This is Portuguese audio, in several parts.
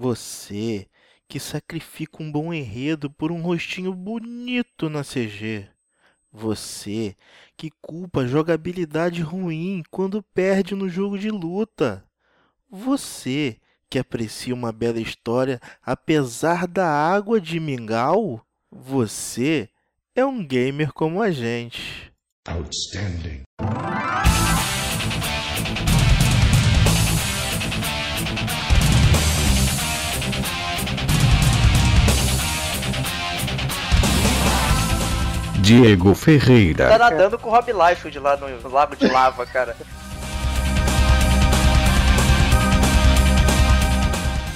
Você que sacrifica um bom enredo por um rostinho bonito na CG. Você que culpa jogabilidade ruim quando perde no jogo de luta. Você que aprecia uma bela história apesar da água de mingau. Você é um gamer como a gente. Outstanding. Diego Ferreira. Tá nadando com o Rob Liefeld lá no Lago de Lava, cara.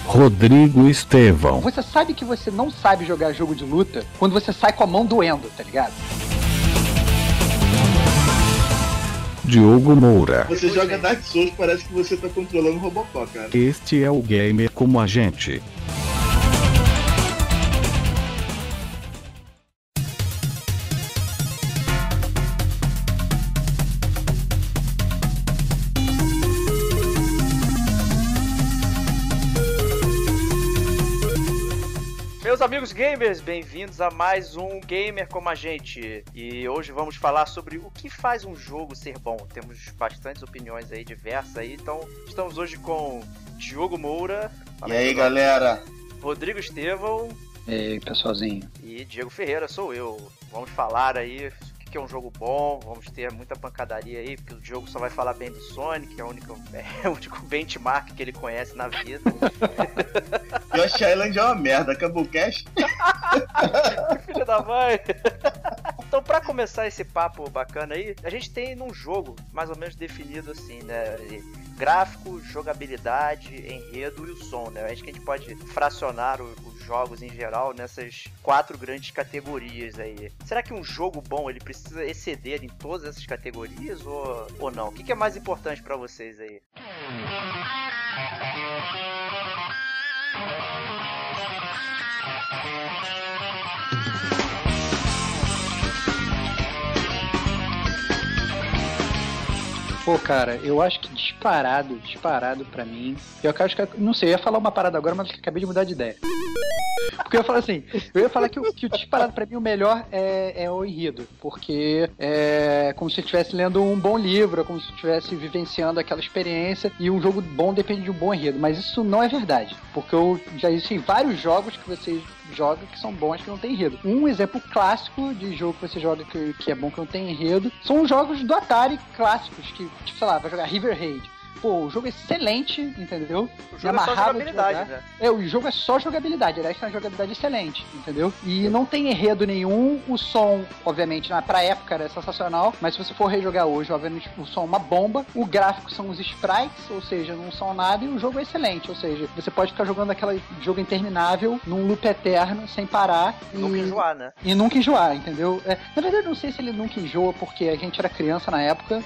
Rodrigo Estevão. Você sabe que você não sabe jogar jogo de luta quando você sai com a mão doendo, tá ligado? Diogo Moura. Você joga Dark Souls, parece que você tá controlando o Robocop, cara. Este é o gamer como a gente. Gamers, bem-vindos a mais um Gamer como a gente. E hoje vamos falar sobre o que faz um jogo ser bom. Temos bastantes opiniões aí diversas aí, então estamos hoje com Diogo Moura. Fala e aí, galera? Rodrigo Estevão. E aí, pessoalzinho. E Diego Ferreira, sou eu. Vamos falar aí que é um jogo bom, vamos ter muita pancadaria aí, porque o jogo só vai falar bem do Sonic, que é o único, é o único benchmark que ele conhece na vida. Yosh Island é uma merda, acabou o cash? Filho da mãe! Então, para começar esse papo bacana aí, a gente tem num jogo mais ou menos definido assim, né? Gráfico, jogabilidade, enredo e o som, né? Acho que a gente pode fracionar os jogos em geral nessas quatro grandes categorias aí. Será que um jogo bom ele precisa exceder em todas essas categorias ou, ou não? O que, que é mais importante para vocês aí? Pô, cara, eu acho que disparado, disparado pra mim. Eu acho que, não sei, eu ia falar uma parada agora, mas acabei de mudar de ideia. Porque eu ia falar assim, eu ia falar que o, que o disparado pra mim o melhor é, é o enredo. Porque é como se estivesse lendo um bom livro, é como se estivesse vivenciando aquela experiência. E um jogo bom depende de um bom enredo. Mas isso não é verdade. Porque eu já existem vários jogos que vocês joga que são bons que não tem enredo. Um exemplo clássico de jogo que você joga que, que é bom que não tem enredo são os jogos do Atari clássicos, que, tipo, sei lá, vai jogar River Raid pô, o jogo é excelente, entendeu? O jogo é só jogabilidade, né? É, o jogo é só jogabilidade, aliás, é uma jogabilidade excelente, entendeu? E não tem enredo nenhum, o som, obviamente, na, pra época era sensacional, mas se você for rejogar hoje, obviamente, o som é uma bomba, o gráfico são os sprites, ou seja, não são nada, e o jogo é excelente, ou seja, você pode ficar jogando aquele jogo interminável, num loop eterno, sem parar. E nunca enjoar, né? E nunca enjoar, entendeu? É, na verdade, não sei se ele nunca enjoa, porque a gente era criança na época,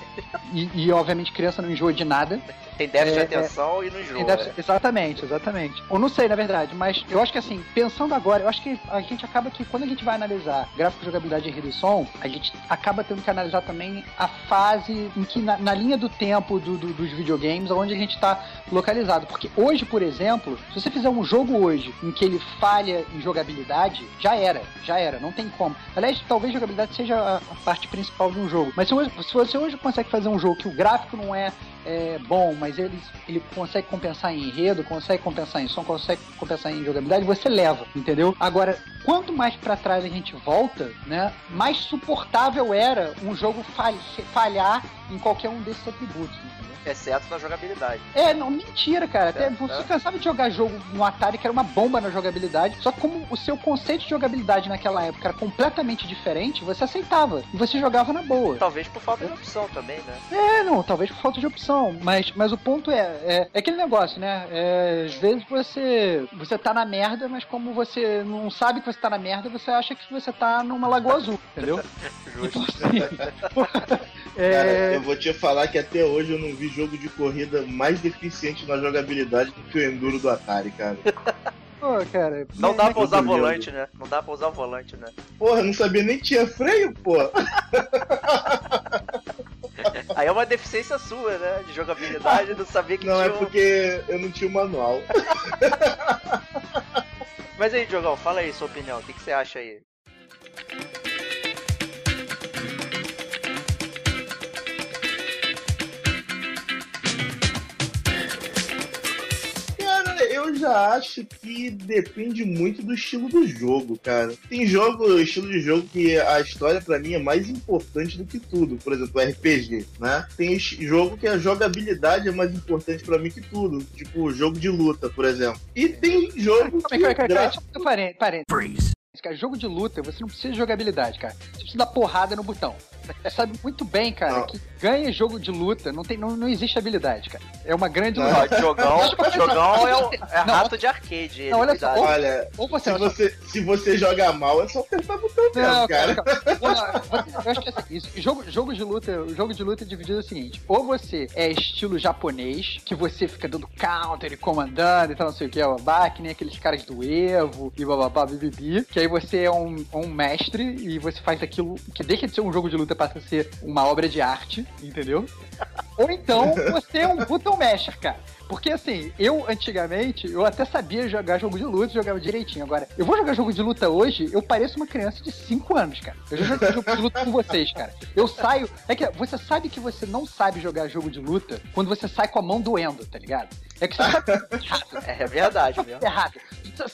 e, e obviamente criança não enjoa de nada. Tem déficit de atenção é, e não enjoa. Déficit, é. Exatamente, exatamente. Ou não sei, na verdade, mas eu acho que assim, pensando agora, eu acho que a gente acaba que quando a gente vai analisar gráfico, jogabilidade e redução, a gente acaba tendo que analisar também a fase em que, na, na linha do tempo do, do, dos videogames, onde a gente está localizado. Porque hoje, por exemplo, se você fizer um jogo hoje em que ele falha em jogabilidade, já era, já era, não tem como. Aliás, talvez jogabilidade seja a, a parte principal de um jogo. Mas se, se você hoje consegue fazer um jogo que o gráfico não é é bom, mas ele, ele consegue compensar em enredo, consegue compensar em som, consegue compensar em jogabilidade, você leva, entendeu? Agora, quanto mais para trás a gente volta, né, mais suportável era um jogo falhar em qualquer um desses atributos. Exceto na jogabilidade. É, não, mentira, cara. Até, você cansava de jogar jogo no Atari que era uma bomba na jogabilidade, só que como o seu conceito de jogabilidade naquela época era completamente diferente, você aceitava. E você jogava na boa. Talvez por falta de opção também, né? É, não, talvez por falta de opção. Mas, mas o ponto é, é, é aquele negócio, né? É, às vezes você, você tá na merda, mas como você não sabe que você tá na merda, você acha que você tá numa lagoa azul, entendeu? Justo. Então, assim, é... Cara, eu vou te falar que até hoje eu não vi jogo de corrida mais deficiente na jogabilidade do que o Enduro do Atari, cara. Pô, cara. Não dá pra usar volante, né? Não dá pra usar volante, né? Porra, não sabia nem que tinha freio, pô. Aí é uma deficiência sua, né? De jogabilidade, não sabia que não, tinha. Não, é porque eu não tinha o manual. Mas aí, Diogão, fala aí sua opinião. O que, que você acha aí? Já acho que depende muito do estilo do jogo, cara. Tem jogo, estilo de jogo que a história para mim é mais importante do que tudo. Por exemplo, RPG, né? Tem jogo que a jogabilidade é mais importante para mim que tudo. Tipo, jogo de luta, por exemplo. E tem jogo que... Peraí, peraí, peraí, peraí, Freeze. Cara, jogo de luta, você não precisa de jogabilidade, cara. Você precisa dar porrada no botão. Você sabe muito bem, cara, não. que ganha jogo de luta, não, tem, não, não existe habilidade, cara. É uma grande luta. Não, jogão, jogão é, o, é não, rato de arcade. Não, olha só, ou, olha, ou você, se, você, se você joga mal, é só apertar o botão mesmo, cara. cara. eu acho que assim, isso, jogo, jogo de luta, o jogo de luta é dividido o seguinte: ou você é estilo japonês, que você fica dando counter e comandando e tal, não sei o que, babá, que nem aqueles caras do Evo e bababá, bibibi, que aí você é um, um mestre e você faz aquilo que deixa de ser um jogo de luta passa a ser uma obra de arte, entendeu? Ou então você é um button masher, cara. Porque assim, eu antigamente, eu até sabia jogar jogo de luta, jogava direitinho. Agora, eu vou jogar jogo de luta hoje, eu pareço uma criança de 5 anos, cara. Eu já joguei jogo de luta com vocês, cara. Eu saio. É que você sabe que você não sabe jogar jogo de luta quando você sai com a mão doendo, tá ligado? É que você sabe É verdade mesmo. Errado.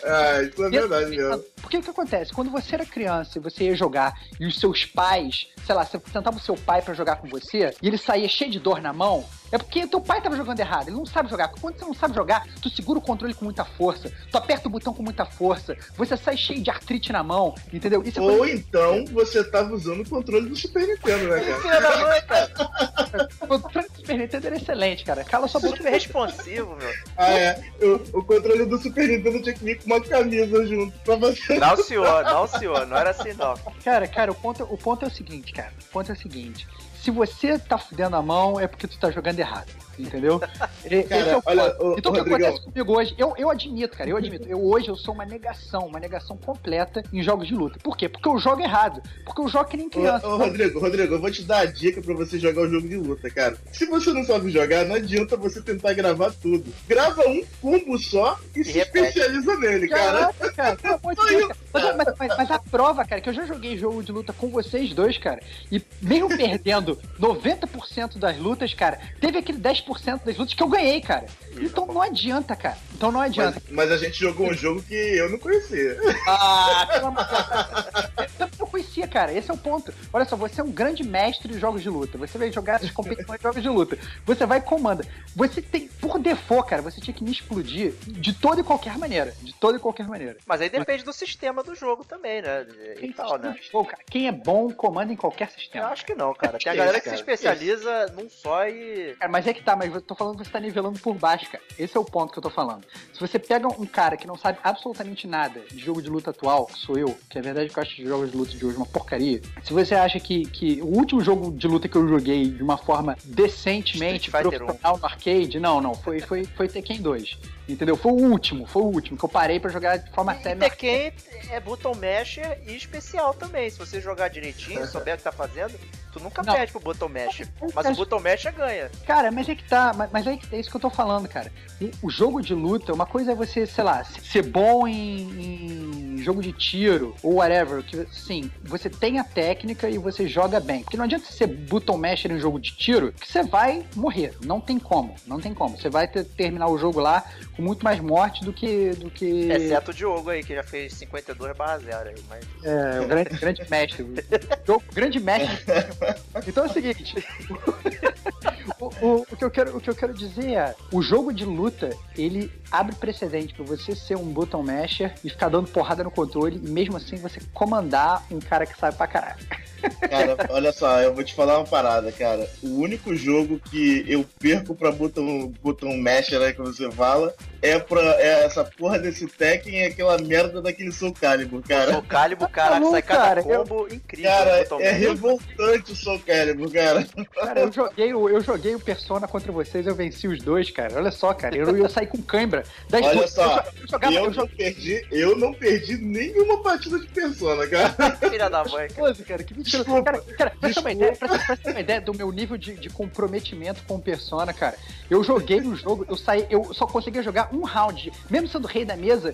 É, isso é verdade mesmo. Porque o que acontece? Quando você era criança e você ia jogar e os seus pais, sei lá, você sentava o seu pai para jogar com você e ele saía cheio de dor na mão, é porque teu pai tava jogando errado, ele não sabe jogar. Quando você não sabe jogar, tu segura o controle com muita força, tu aperta o botão com muita força, você sai cheio de artrite na mão, entendeu? Isso é Ou coisa... então você tava usando o controle do Super Nintendo, né, cara? Filha da mãe, cara. o controle do Super Nintendo era excelente, cara. Cala sua boca. Super responsivo, meu. Ah, é. O, o controle do Super Nintendo tinha que vir com uma camisa junto pra você. Não, senhor, não, senhor. Não era assim, não. Cara, cara, o ponto, o ponto é o seguinte, cara. O ponto é o seguinte se você tá fudendo a mão, é porque tu tá jogando errado. Entendeu? Cara, é o olha, o, então o que acontece comigo hoje? Eu, eu admito, cara, eu admito. Eu hoje eu sou uma negação, uma negação completa em jogos de luta. Por quê? Porque eu jogo errado. Porque eu jogo que nem criança. Ô, ô, Rodrigo, Rodrigo, eu vou te dar a dica pra você jogar o jogo de luta, cara. Se você não sabe jogar, não adianta você tentar gravar tudo. Grava um combo só e, e se repete. especializa nele, Caraca, cara. cara mas, mas, mas, mas, a prova, cara, que eu já joguei jogo de luta com vocês dois, cara, e mesmo perdendo 90% das lutas, cara, teve aquele 10% das lutas que eu ganhei, cara. Então não adianta, cara. Então não adianta. Mas, mas a gente jogou um jogo que eu não conhecia. Ah, pelo amor Eu não conhecia, cara. Esse é o ponto. Olha só, você é um grande mestre de jogos de luta. Você vai jogar essas competições de jogos de luta. Você vai e comanda. Você tem, por default, cara, você tinha que me explodir de toda e qualquer maneira. De toda e qualquer maneira. Mas aí depende mas... do sistema do jogo também, né? E tal, né? Pô, cara, quem é bom comanda em qualquer sistema. Eu acho que não, cara. Tem a galera que se especializa num só e. Cara, mas é que tá, mas eu tô falando que você tá nivelando por baixo, cara. Esse é o ponto que eu tô falando. Se você pega um cara que não sabe absolutamente nada de jogo de luta atual, que sou eu, que é verdade que eu acho de jogos de luta de hoje uma porcaria. Se você acha que, que o último jogo de luta que eu joguei de uma forma decentemente profissional no arcade, não, não, foi, foi, foi Tekken 2. Entendeu? Foi o último, foi o último que eu parei para jogar de forma séria. Tekken é button masher e especial também. Se você jogar direitinho, souber o que tá fazendo, tu nunca não. perde pro button masher. Mas o button masher ganha. Cara, mas é que tá, mas, mas é, é isso que eu tô falando, cara. O jogo de luta, uma coisa é você, sei lá, ser bom em, em jogo de tiro ou whatever, que sim, você tem a técnica e você joga bem. Porque não adianta ser button masher em jogo de tiro, que você vai morrer. Não tem como, não tem como. Você vai ter, terminar o jogo lá com muito mais morte do que. Do que... Exceto o Diogo aí, que já fez 52 barra 0 aí, mas. É, o grande, grande mestre. O grande mestre. Então é o seguinte. O, o, o, que eu quero, o que eu quero dizer é: o jogo de luta, ele abre precedente para você ser um button masher e ficar dando porrada no controle e mesmo assim você comandar um cara que sabe pra caralho. Cara, olha só, eu vou te falar uma parada, cara. O único jogo que eu perco pra button, button masher aí que você fala é pra é essa porra desse Tekken é aquela merda daquele Soul Calibur, cara. Soul Calibur, cara, sai cada combo eu... incrível. Cara, é revoltante o Soul Calibur, cara. Cara, eu joguei, eu joguei Persona contra vocês, eu venci os dois, cara. Olha só, cara. Eu, eu saí com cãibra. Olha duas- só, eu, eu jogava, eu, eu não jogava perdi, eu não perdi nenhuma partida de Persona, cara. Filha da mãe, cara. Cara, que mentira. Desculpa. Cara, cara pra, ter uma ideia, pra, pra ter uma ideia do meu nível de, de comprometimento com o Persona, cara, eu joguei no jogo, eu saí, eu só conseguia jogar um round. Mesmo sendo rei da mesa,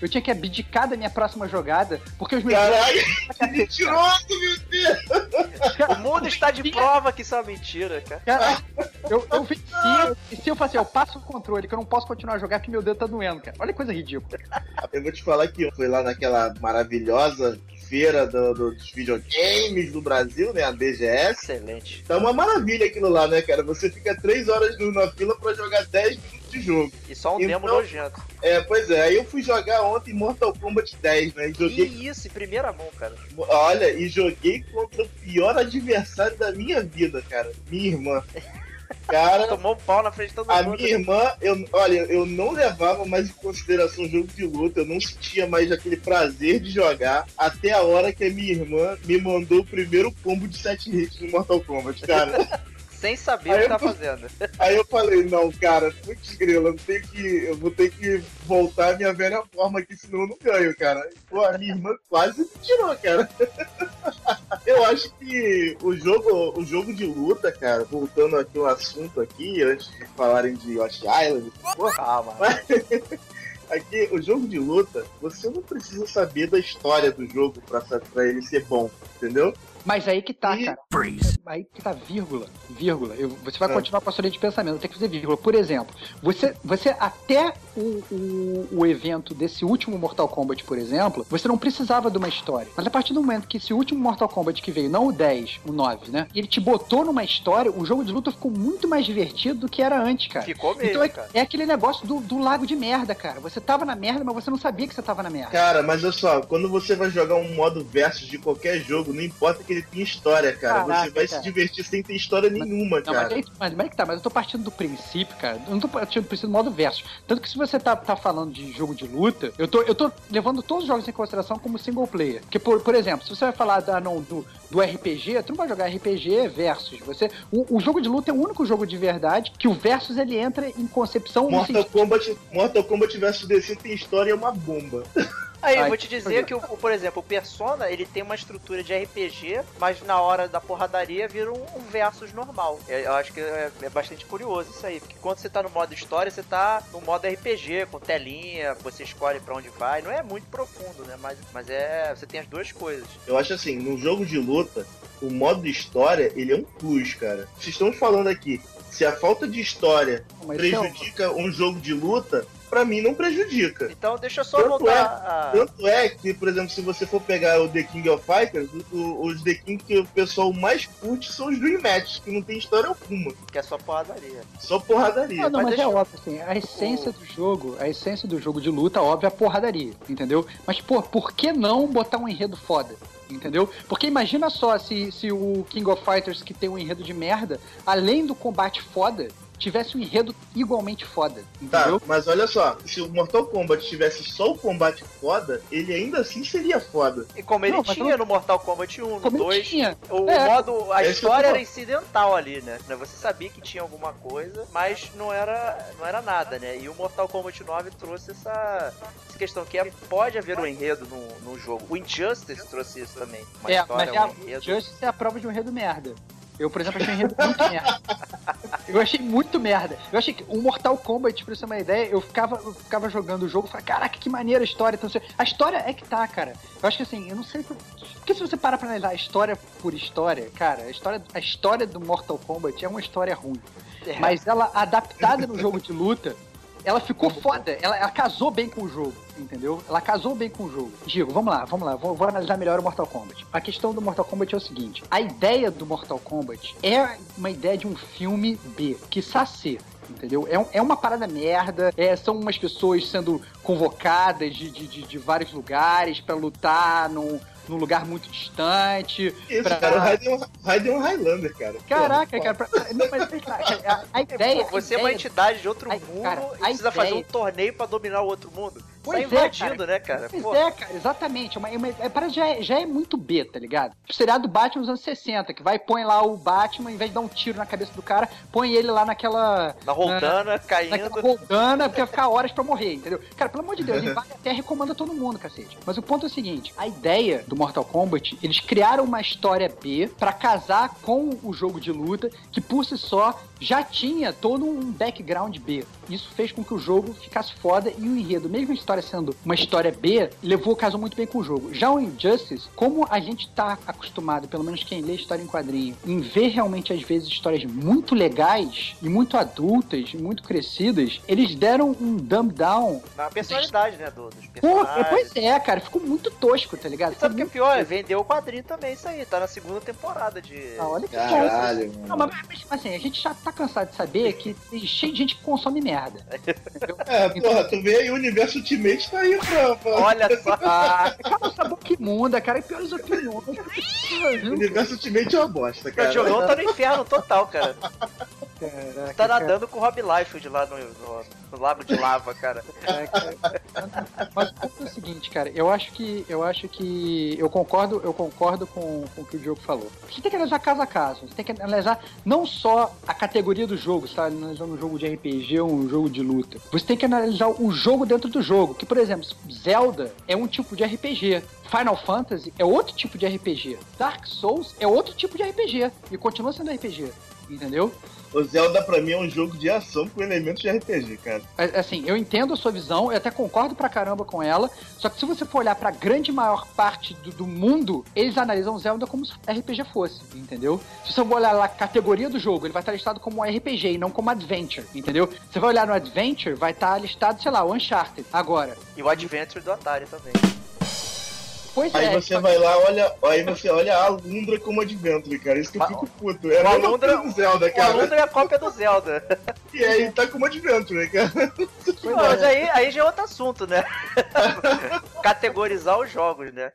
eu tinha que abdicar da minha próxima jogada, porque os meus. Caralho, que mentiroso, meu Deus. O mundo está de prova que isso é uma mentira, cara. Cara, eu, eu venci, e se eu assim, eu passo o controle, que eu não posso continuar a jogar porque meu dedo tá doendo, cara. Olha que coisa ridícula. Eu vou te falar que eu fui lá naquela maravilhosa feira do- do- dos videogames do Brasil, né? A BGS. Excelente. Tá uma maravilha aquilo lá, né, cara? Você fica três horas na fila pra jogar 10 minutos de jogo. E só um Então- demo nojento. É, pois é. Aí eu fui jogar ontem Mortal Kombat 10, né? E Que joguei. isso, em primeira mão, cara. Olha, e joguei contra o pior adversário da minha vida, cara. Minha irmã. Cara, Tomou um pau na frente de todo a mundo. minha irmã, eu, olha, eu não levava mais em consideração o jogo de luta, eu não sentia mais aquele prazer de jogar, até a hora que a minha irmã me mandou o primeiro combo de 7 hits no Mortal Kombat, cara. Sem saber Aí o que tá tô- fazendo. Aí eu falei, não, cara, putz grila, eu, tenho que, eu vou ter que voltar à minha velha forma aqui, senão eu não ganho, cara. Pô, a minha irmã quase me tirou, cara. Eu acho que o jogo, o jogo de luta, cara, voltando aqui ao assunto aqui, antes de falarem de Yoshi Island, Calma. Aqui, o jogo de luta, você não precisa saber da história do jogo pra, pra ele ser bom, entendeu? Mas aí que tá, E- cara. Aí que tá, vírgula. Vírgula. Eu- você vai Ah. continuar com a sua linha de pensamento, tem que fazer vírgula. Por exemplo, você, você até o, o, o evento desse último Mortal Kombat, por exemplo, você não precisava de uma história. Mas a partir do momento que esse último Mortal Kombat que veio, não o 10, o 9, né? Ele te botou numa história, o jogo de luta ficou muito mais divertido do que era antes, cara. Ficou mesmo, Então é, cara. é aquele negócio do, do lago de merda, cara. Você tava na merda, mas você não sabia que você tava na merda. Cara, mas olha só, quando você vai jogar um modo versus de qualquer jogo, não importa que ele tenha história, cara. Caraca, você vai cara. se divertir sem ter história nenhuma, Não, mas, cara. aí, mas, mas é tá, mas eu tô partindo do princípio, cara. Eu não tô partindo do princípio do modo versus. Tanto que se você tá, tá falando de jogo de luta, eu tô, eu tô levando todos os jogos em consideração como single player. Porque, por, por exemplo, se você vai falar da, não, do, do RPG, tu não vai jogar RPG versus. Você, o, o jogo de luta é o único jogo de verdade que o versus ele entra em concepção Mortal Kombat, Mortal Kombat vs DC tem história e é uma bomba. Aí, eu Ai, vou te dizer que, o, o- por exemplo, o Persona, ele tem uma estrutura de RPG, mas na hora da porradaria vira um, um versus normal. Eu, eu acho que é, é bastante curioso isso aí, porque quando você tá no modo história, você tá no modo RPG, com telinha, você escolhe pra onde vai. Não é muito profundo, né? Mas, mas é. Você tem as duas coisas. Eu acho assim, no jogo de luta, o modo história, ele é um plus, cara. Se estamos falando aqui, se a falta de história Mas é prejudica um jogo de luta, pra mim não prejudica. Então, deixa eu só Tanto voltar é, a. Tanto é que, por exemplo, se você for pegar o The King of Fighters, o- o- os The King que o pessoal mais curte são os Dream Match, que não tem história alguma. Que é só porradaria. Só porradaria. Ah, não, Mas mas, é eu- óbvio, assim, a essência do jogo, a essência do jogo de luta, óbvio, é a porradaria, entendeu? Mas, pô, por que não botar um enredo foda? Entendeu? Porque imagina só se, se o King of Fighters, que tem um enredo de merda, além do combate foda, tivesse um enredo igualmente foda, Tá, entendeu? mas olha só, se o Mortal Kombat tivesse só o combate foda, ele ainda assim seria foda. E como ele Não, tinha no Mortal Kombat 1, no Como ele 2, tinha. O É. modo, a É história era incidental ali, né? Você sabia que tinha alguma coisa, mas não era, não era nada, né? E o Mortal Kombat 9 trouxe essa, essa questão que é, pode haver um enredo no, no jogo. O Injustice trouxe isso também. Uma É, história, mas é a um enredo. Justice é a prova de um enredo merda. Eu, por exemplo, achei enredo muito merda. Eu achei muito merda. Eu achei que o Mortal Kombat, pra você ter uma ideia, eu ficava, eu ficava jogando o jogo e falei, caraca, que maneira a história. Então, a história é que tá, cara. Eu acho que assim, eu não sei. por- Porque se você parar pra analisar a história por história, cara, a história, a história do Mortal Kombat é uma história ruim. É. Mas ela, adaptada no jogo de luta, ela ficou foda. Ela, ela casou bem com o jogo, entendeu? Ela casou bem com o jogo. Digo, vamos lá, vamos lá. Vou, vou analisar melhor o Mortal Kombat. A questão do Mortal Kombat é o seguinte. A ideia do Mortal Kombat é uma ideia de um filme B, que ser. Entendeu? É, é uma parada merda. é, são umas pessoas sendo convocadas de, de, de- de vários lugares pra lutar num, num lugar muito distante. Isso, Pra- cara, o Raiden é um- Raiden é um Highlander, cara. Caraca, Pô, cara. pra- não, mas a, a ideia. Pô, você a é uma ideia- entidade de outro Ai, mundo cara, e a precisa fazer um ideia- torneio pra dominar o outro mundo. Tá invadindo, né, cara? Pois Pô, é, cara, exatamente. É uma, é uma- é, parece já, é- já é muito B, tá ligado? O seriado do Batman nos anos 60, que vai e põe lá o Batman, em vez de dar um tiro na cabeça do cara, põe ele lá naquela. na Roldana, caindo. Naquela roldana, porque vai ficar horas pra morrer, entendeu? Cara, pelo amor de Deus, invade a Terra e comanda todo mundo, cacete. Mas o ponto é o seguinte: a ideia do Mortal Kombat, eles criaram uma história B pra casar com o jogo de luta, que por si só já tinha todo um background B. Isso fez com que o jogo ficasse foda e o enredo, mesmo a história sendo uma história B, levou casou muito bem com o jogo. Já o Injustice, como a gente tá acostumado, pelo menos quem lê história em quadrinho, em ver realmente às vezes histórias muito legais e muito adultas, e muito crescidas, eles deram um dumb down. Na personalidade, né, do- dos Pô, personagens. pois é, cara, ficou muito tosco, tá ligado? E sabe o que é pior? muito Vendeu o quadrinho também, isso aí. Tá na segunda temporada de. Ah, olha que Caralho, Não, mas, mas, assim, a gente já tá cansado de saber que tem cheio de gente que consome merda. É, porra, tu vê aí o universo Ultimate tá aí pra. pra- Olha só. Ah, cala essa boca imunda, cara, e piores opiniões. O universo Ultimate é uma bosta, O cara. Jogão tá no inferno total, cara. Caraca, Tá cara. nadando com o Rob Liefeld lá no, no- no lago de lava, cara. Mas o ponto é o seguinte, cara, eu acho que eu acho que eu concordo, eu concordo com, com o que o Diogo falou. Você tem que analisar caso a caso, você tem que analisar não só a categoria do jogo, você tá analisando um jogo de RPG ou um jogo de luta. Você tem que analisar o jogo dentro do jogo, que por exemplo, Zelda é um tipo de RPG. Final Fantasy é outro tipo de RPG. Dark Souls é outro tipo de RPG. E continua sendo RPG. Entendeu? O Zelda pra mim é um jogo de ação com elementos de RPG, cara. É, Assim, eu entendo a sua visão, eu até concordo pra caramba com ela, só que se você for olhar pra grande maior parte do, do mundo, eles analisam Zelda como se RPG fosse, entendeu? Se você for olhar lá a categoria do jogo, ele vai estar listado como RPG e não como Adventure, entendeu? Você vai olhar no Adventure, vai estar listado, sei lá, o Uncharted. Agora, E o Adventure do Atari também. Pois Aí é, você vai lá, olha, aí você olha a Alundra como Adventure, cara. Isso que eu fico puto. É a Alundra- do Zelda, cara. Alundra é a cópia do Zelda. E aí tá como Adventure, cara. pois Não, mas é. aí, aí já é outro assunto, né? Categorizar os jogos, né?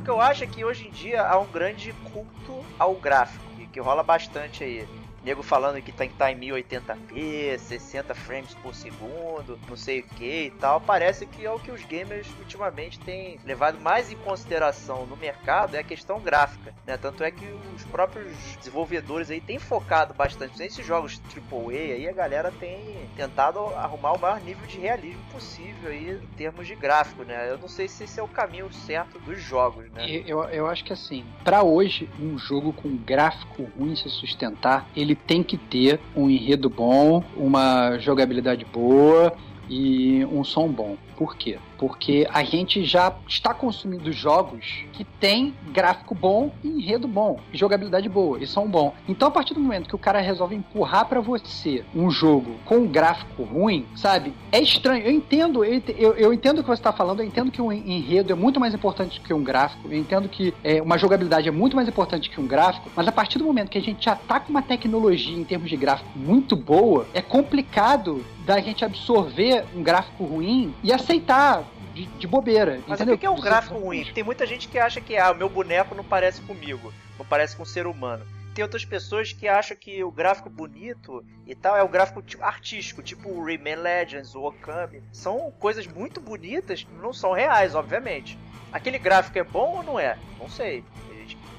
O que eu acho é que hoje em dia há um grande culto ao gráfico, que rola bastante aí. Nego falando que tem que estar em 1080p, 60 frames por segundo, não sei o que e tal. Parece que é o que os gamers ultimamente têm levado mais em consideração no mercado é a questão gráfica, né? Tanto é que os próprios desenvolvedores aí têm focado bastante nesses jogos AAA aí, a galera tem tentado arrumar o maior nível de realismo possível aí em termos de gráfico, né? Eu não sei se esse é o caminho certo dos jogos, né? Eu, eu acho que assim, pra hoje, um jogo com gráfico ruim se sustentar, ele tem que ter um enredo bom, uma jogabilidade boa e um som bom. Por quê? Porque a gente já está consumindo jogos que tem gráfico bom e enredo bom, e jogabilidade boa e som bom. Então, a partir do momento que o cara resolve empurrar pra você um jogo com um gráfico ruim, sabe? É estranho. Eu entendo, eu, ent- eu, eu entendo o que você está falando, eu entendo que um enredo é muito mais importante que um gráfico, eu entendo que é, uma jogabilidade é muito mais importante que um gráfico, mas a partir do momento que a gente já tá com uma tecnologia em termos de gráfico muito boa, é complicado da gente absorver um gráfico ruim e aceitar de, de bobeira. Mas entendeu? o que é um gráfico ruim? Tem muita gente que acha que ah, o meu boneco não parece comigo, não parece com um ser humano. Tem outras pessoas que acham que o gráfico bonito e tal é o gráfico tipo, artístico, tipo o Rayman Legends, o Okami. São coisas muito bonitas, não são reais, obviamente. Aquele gráfico é bom ou não é? Não sei.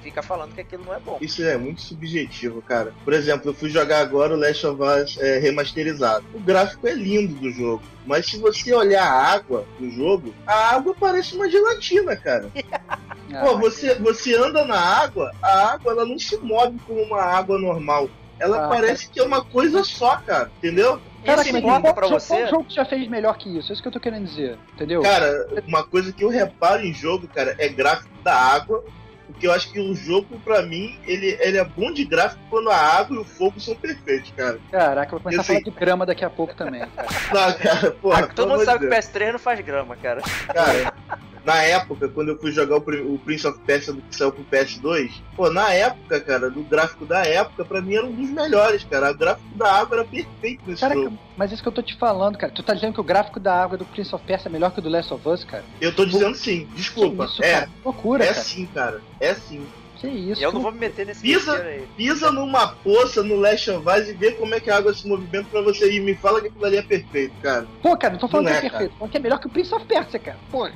Fica falando que aquilo não é bom. Isso é muito subjetivo, cara. Por exemplo, eu fui jogar agora o Last of Us é, remasterizado. O gráfico é lindo do jogo. Mas se você olhar a água do jogo, a água parece uma gelatina, cara. Pô, você, você anda na água, a água ela não se move como uma água normal. Ela Ah, parece que é uma coisa só, cara. Entendeu? Cara, mas importa qual- pra qual- você? Qual jogo que já fez melhor que isso? É isso que eu tô querendo dizer, entendeu? Cara, uma coisa que eu reparo em jogo, cara, é gráfico da água. Porque eu acho que o jogo, pra mim, ele, ele é bom de gráfico quando a água e o fogo são perfeitos, cara. Caraca, eu vou começar Eu a falar de grama daqui a pouco também. Cara. Não, cara, porra, Ah, todo mundo sabe de que o PS3 não faz grama, cara. Cara, na época, quando eu fui jogar o, Pri- o Prince of Persia do que saiu pro PS2, pô, na época, cara, do gráfico da época, pra mim era um dos melhores, cara. O gráfico da água era perfeito nesse Caraca, jogo. mas isso que eu tô te falando, cara. Tu tá dizendo que o gráfico da água do Prince of Persia é melhor que o do Last of Us, cara? Eu tô dizendo sim, desculpa. Isso, é, cara? Loucura, é cara. sim, cara. É sim. Que isso? E eu não vou me meter nesse Pisa-. Pisa numa poça no Last of Us e vê como é que a água se movimenta pra você ir. Me fala que aquilo ali é perfeito, cara. Pô, cara, não tô falando Não que é, é perfeito, falando que é melhor que o Prince of Persia, cara. Pô,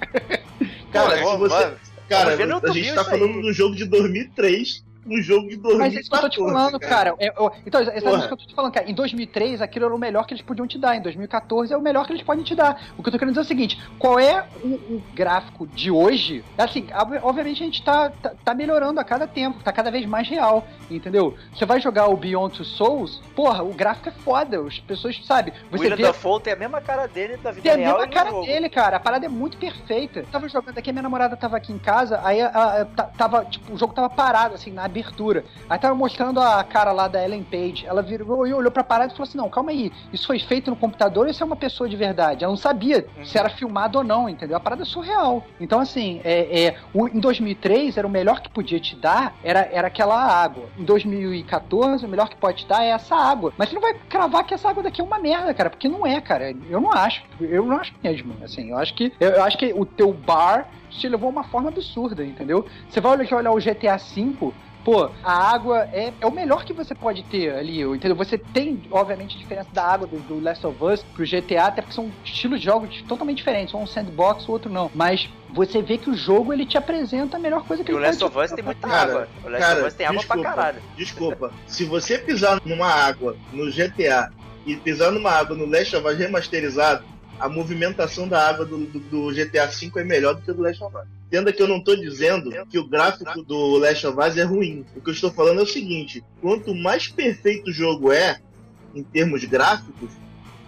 Cara, Pô, se você. mano, Cara, a gente tá falando aí. de um jogo de 2003, um jogo de 2014. mas é isso que eu tô te falando, cara. É, eu- então, é exatamente Porra. isso que eu tô te falando, cara. Em 2003, aquilo era o melhor que eles podiam te dar. Em 2014, é o melhor que eles podem te dar. O que eu tô querendo dizer é o seguinte: qual é o, o gráfico de hoje? Assim, ob- obviamente a gente tá, tá, tá melhorando a cada tempo, tá cada vez mais real, entendeu? Você vai jogar o Beyond Two Souls, porra, o gráfico é foda. As pessoas, sabe? O Você William vê Dafoe tem a mesma cara dele da vida Tem a real mesma cara jogo. dele, cara. A parada é muito perfeita. Eu tava jogando aqui, minha namorada tava aqui em casa, aí a- a- ta- tava, tipo, o jogo tava parado, assim, na abertura. Aí tava mostrando a cara lá da Ellen Page. Ela virou e olhou pra parada e falou assim: não, calma aí, isso foi feito no computador ou isso é uma pessoa de verdade? Ela não sabia Uhum. se era filmado ou não, entendeu? A parada é surreal. Então, assim, é, é, o- em 2003 era o melhor que podia te dar, era, era aquela água. Em 2014, o melhor que pode te dar é essa água. Mas você não vai cravar que essa água daqui é uma merda, cara, porque não é, cara. Eu não acho. Eu não acho mesmo. Assim, eu acho que. Eu, eu acho que o teu bar te levou a uma forma absurda, entendeu? Você vai olhar, olhar o GTA V. Pô, a água é, é o melhor que você pode ter ali, entendeu? Você tem, obviamente, diferença da água do, do Last of Us pro GTA, até porque são estilos de jogos totalmente diferentes. Um sandbox, o outro não. Mas você vê que o jogo, ele te apresenta a melhor coisa que E o ele Last pode of Us tem muita Cara, água. O Last cara, of Us tem água pra desculpa. caralho. Desculpa, se você pisar numa água no GTA e pisar numa água no Last of Us remasterizado, a movimentação da água do, do- do GTA V é melhor do que a do Last of Us. Entenda que eu não tô dizendo que o gráfico do Last of Us é ruim. O que eu estou falando é o seguinte: quanto mais perfeito o jogo é, em termos gráficos,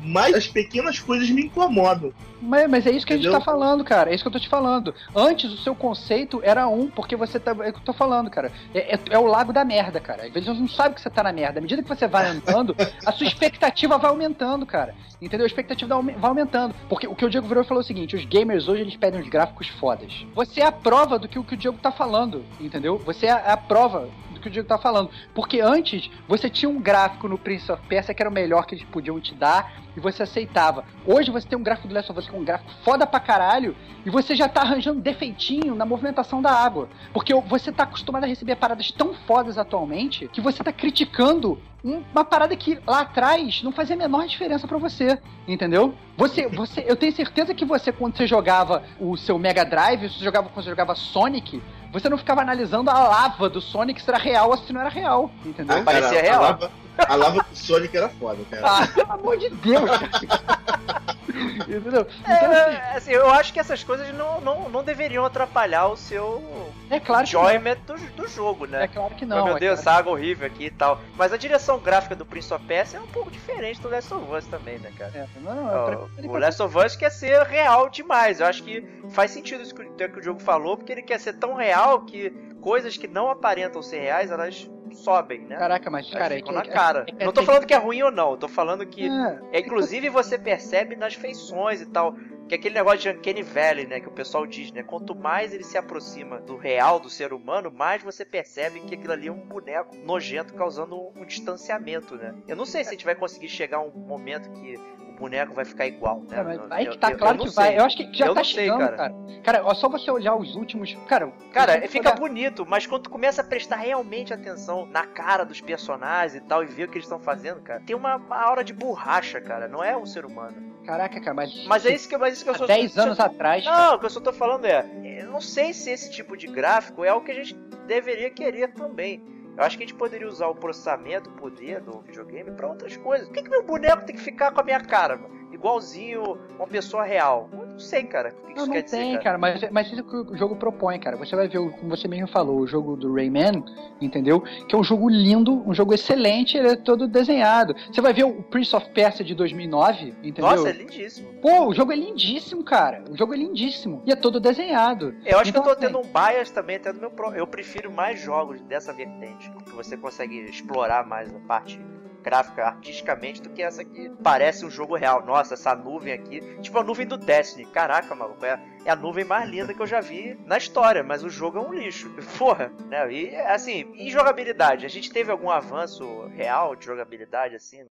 mais as pequenas coisas me incomodam. Mas, mas é isso que a Entendeu? gente tá falando, cara. É isso que eu tô te falando. Antes o seu conceito era um, porque você tá. É o que eu tô falando, cara. É, é- é o lago da merda, cara. Às vezes você não sabe que você tá na merda. À medida que você vai andando, a sua expectativa vai aumentando, cara. Entendeu? A expectativa vai aumentando. Porque o que o Diego virou falou é o seguinte: os gamers hoje eles pedem uns gráficos fodas. Você é a prova do que o que o Diego tá falando, entendeu? Você é a, é a prova que o Diego tá falando. Porque antes você tinha um gráfico no Prince of Persia que era o melhor que eles podiam te dar e você aceitava. Hoje você tem um gráfico do Last of Us com um gráfico foda pra caralho e você já tá arranjando defeitinho na movimentação da água. Porque você tá acostumado a receber paradas tão fodas atualmente que você tá criticando um- uma parada que lá atrás não fazia a menor diferença pra você, entendeu? Você, você, eu tenho certeza que você quando você jogava o seu Mega Drive, você jogava quando você jogava Sonic, você não ficava analisando a lava do Sonic se era real ou se não era real, entendeu? Ah, parecia cara, real. A lava, a lava do Sonic era foda, cara. Ah, pelo amor de Deus, cara. Entendeu? Então, assim, É, assim, eu acho que essas coisas não, não, não deveriam atrapalhar o seu é claro enjoyment do, do jogo, né? É claro que não. meu é Deus, claro. essa água horrível aqui e tal. Mas a direção gráfica do Prince of Persia é um pouco diferente do Last of Us também, né, cara? É, não, não, ele o Last of Us quer ser real demais. Eu acho que faz sentido isso que, o- que o jogo falou, porque ele quer ser tão real que coisas que não aparentam ser reais, elas sobem, né? Caraca, mas, Elas cara, é ficam que- na cara. é- é- não tô é- falando que é ruim ou não, tô falando que. É, É, inclusive você percebe nas feições e tal. Que é aquele negócio de Uncanny Valley, né? Que o pessoal diz, né? Quanto mais ele se aproxima do real, do ser humano, mais você percebe que aquilo ali é um boneco nojento causando um, um distanciamento, né? Eu não sei se a gente vai conseguir chegar a um momento que o boneco vai ficar igual, né? Cara, Eu- aí eu- que tá eu- claro eu não que vai. sei. Eu acho que já Eu tá sei, chegando, cara. cara. Cara, só você olhar os últimos. Cara, Cara, fica olhar- bonito, mas quando tu começa a prestar realmente atenção na cara dos personagens e tal, e ver o que eles estão fazendo, cara, tem uma, aura de borracha, cara. Não é um ser humano. Caraca, cara, mas. Mas é isso que, mas isso que eu sou 10 anos atrás. cara, Não, o que eu só tô falando é, eu não sei se esse tipo de gráfico é o que a gente deveria querer também. Eu acho que a gente poderia usar o processamento, o poder do videogame pra outras coisas. Por que, que meu boneco tem que ficar com a minha cara? Igualzinho uma pessoa real? Não sei, cara. O que, Não, isso não quer tem, dizer, cara? cara, mas, mas isso que o jogo propõe, cara. Você vai ver, o- como você mesmo falou, o jogo do Rayman, entendeu? Que é um jogo lindo, um jogo excelente, ele é todo desenhado. Você vai ver o Prince of Persia de 2009, entendeu? Nossa, é lindíssimo. Pô, o jogo é lindíssimo, cara. O jogo é lindíssimo. E é todo desenhado. Eu acho Então, que eu tô assim- tendo um bias também até do meu pro. Eu prefiro mais jogos dessa vertente, que você consegue explorar mais a parte gráfica artisticamente do que essa que parece um jogo real. Nossa, essa nuvem aqui, tipo a nuvem do Destiny. Caraca, maluco, é, é a nuvem mais linda que eu já vi na história, mas o jogo é um lixo. Porra, né? E assim, em jogabilidade, a gente teve algum avanço real de jogabilidade assim?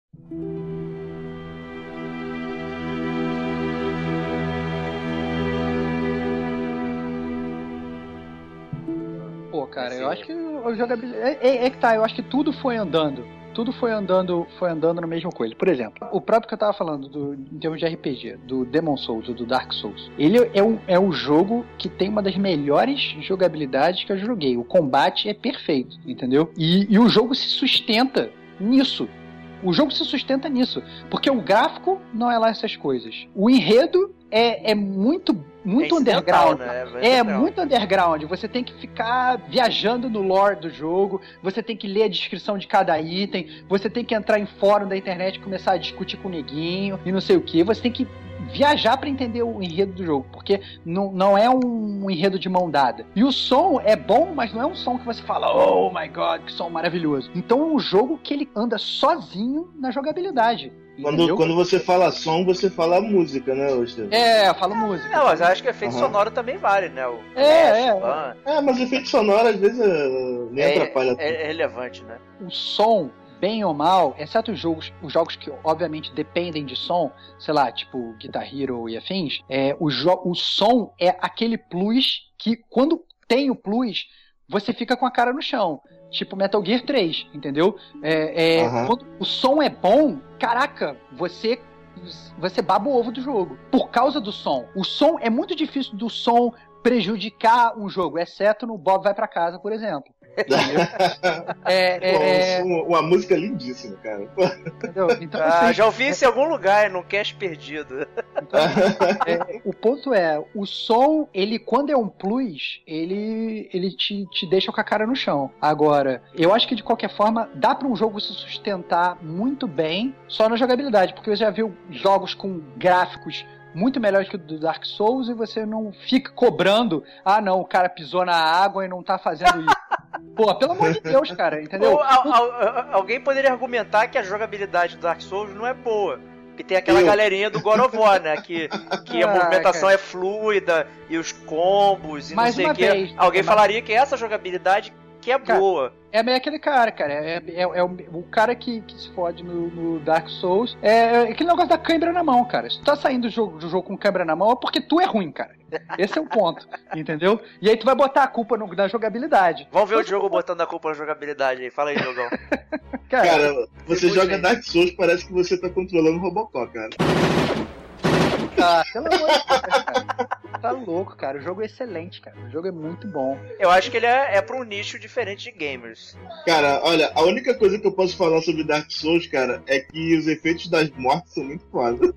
Pô, cara. Eu acho que o jogabilidade. É, é- é que tá, eu acho que tudo foi andando. Tudo foi andando, foi andando na mesma coisa. Por exemplo, o próprio que eu tava falando do, em termos de RPG, do Demon Souls ou do Dark Souls. Ele é um, é um jogo que tem uma das melhores jogabilidades que eu joguei. O combate é perfeito, entendeu? E, e o jogo se sustenta nisso. O jogo se sustenta nisso. Porque o gráfico não é lá essas coisas. O enredo é, é muito, muito é underground. Né? É underground. muito underground. Você tem que ficar viajando no lore do jogo, você tem que ler a descrição de cada item, você tem que entrar em fórum da internet e começar a discutir com o neguinho e não sei o que. Você tem que viajar pra entender o enredo do jogo, porque não, não é um enredo de mão dada. E o som é bom, mas não é um som que você fala, oh my god, que som maravilhoso. Então é um jogo que ele anda sozinho na jogabilidade. Quando, entendeu? quando você fala som, você fala música, né, Oster? É, eu falo música. Não, mas eu acho que efeito Aham. sonoro também vale, né? O É, flash, é. É, mas efeito sonoro às vezes é, nem é, atrapalha tudo. é, é relevante, né? o som, bem ou mal, exceto os jogos, os jogos que obviamente dependem de som, sei lá, tipo Guitar Hero e afins, é, o, o som é aquele plus que quando tem o plus, você fica com a cara no chão. Tipo Metal Gear 3, entendeu? É, é, Aham. Quando o som é bom, caraca, você você baba o ovo do jogo. Por causa do som. O som é muito difícil do som prejudicar um jogo, exceto no Bob Vai Pra Casa, por exemplo. É, é, é, um som- uma música lindíssima, cara. entendeu? Então, Ah, assim, já ouvi isso em algum lugar, num cast perdido. É, o ponto é, o som, ele quando é um plus, ele, ele te, te deixa com a cara no chão. Agora, eu acho que de qualquer forma, dá para um jogo se sustentar muito bem só na jogabilidade, porque você já viu jogos com gráficos muito melhores que o do Dark Souls e você não fica cobrando, ah não, o cara pisou na água e não tá fazendo isso. Pô, pelo amor de Deus, cara, entendeu? Ou, al- al- alguém poderia argumentar que a jogabilidade do Dark Souls não é boa. Porque tem aquela Eu. galerinha do God of War, né? Que, que a Ah, movimentação cara. é fluida e os combos e Mais não sei o que. vez, Alguém é mais- falaria que essa jogabilidade que é Cara, boa. É meio aquele cara, cara. É, é, é o, o cara que, que se fode no, no Dark Souls. É, é aquele negócio da câimbra na mão, cara. Se tu tá saindo do jogo, do jogo com câimbra na mão, é porque tu é ruim, cara. Esse é o ponto, entendeu? E aí tu vai botar a culpa no- na jogabilidade. Vamos ver o jogo botando a culpa na jogabilidade aí. Fala aí, jogão. Cara, Cara, você joga vem. Dark Souls, parece que você tá controlando o Robocop, cara. ah, pelo amor de Deus, cara. Tá louco, cara. O jogo é excelente, cara. O jogo é muito bom. Eu acho que ele é, é pra um nicho diferente de gamers. Cara, olha, a única coisa que eu posso falar sobre Dark Souls, cara, é que os efeitos das mortes são muito foda.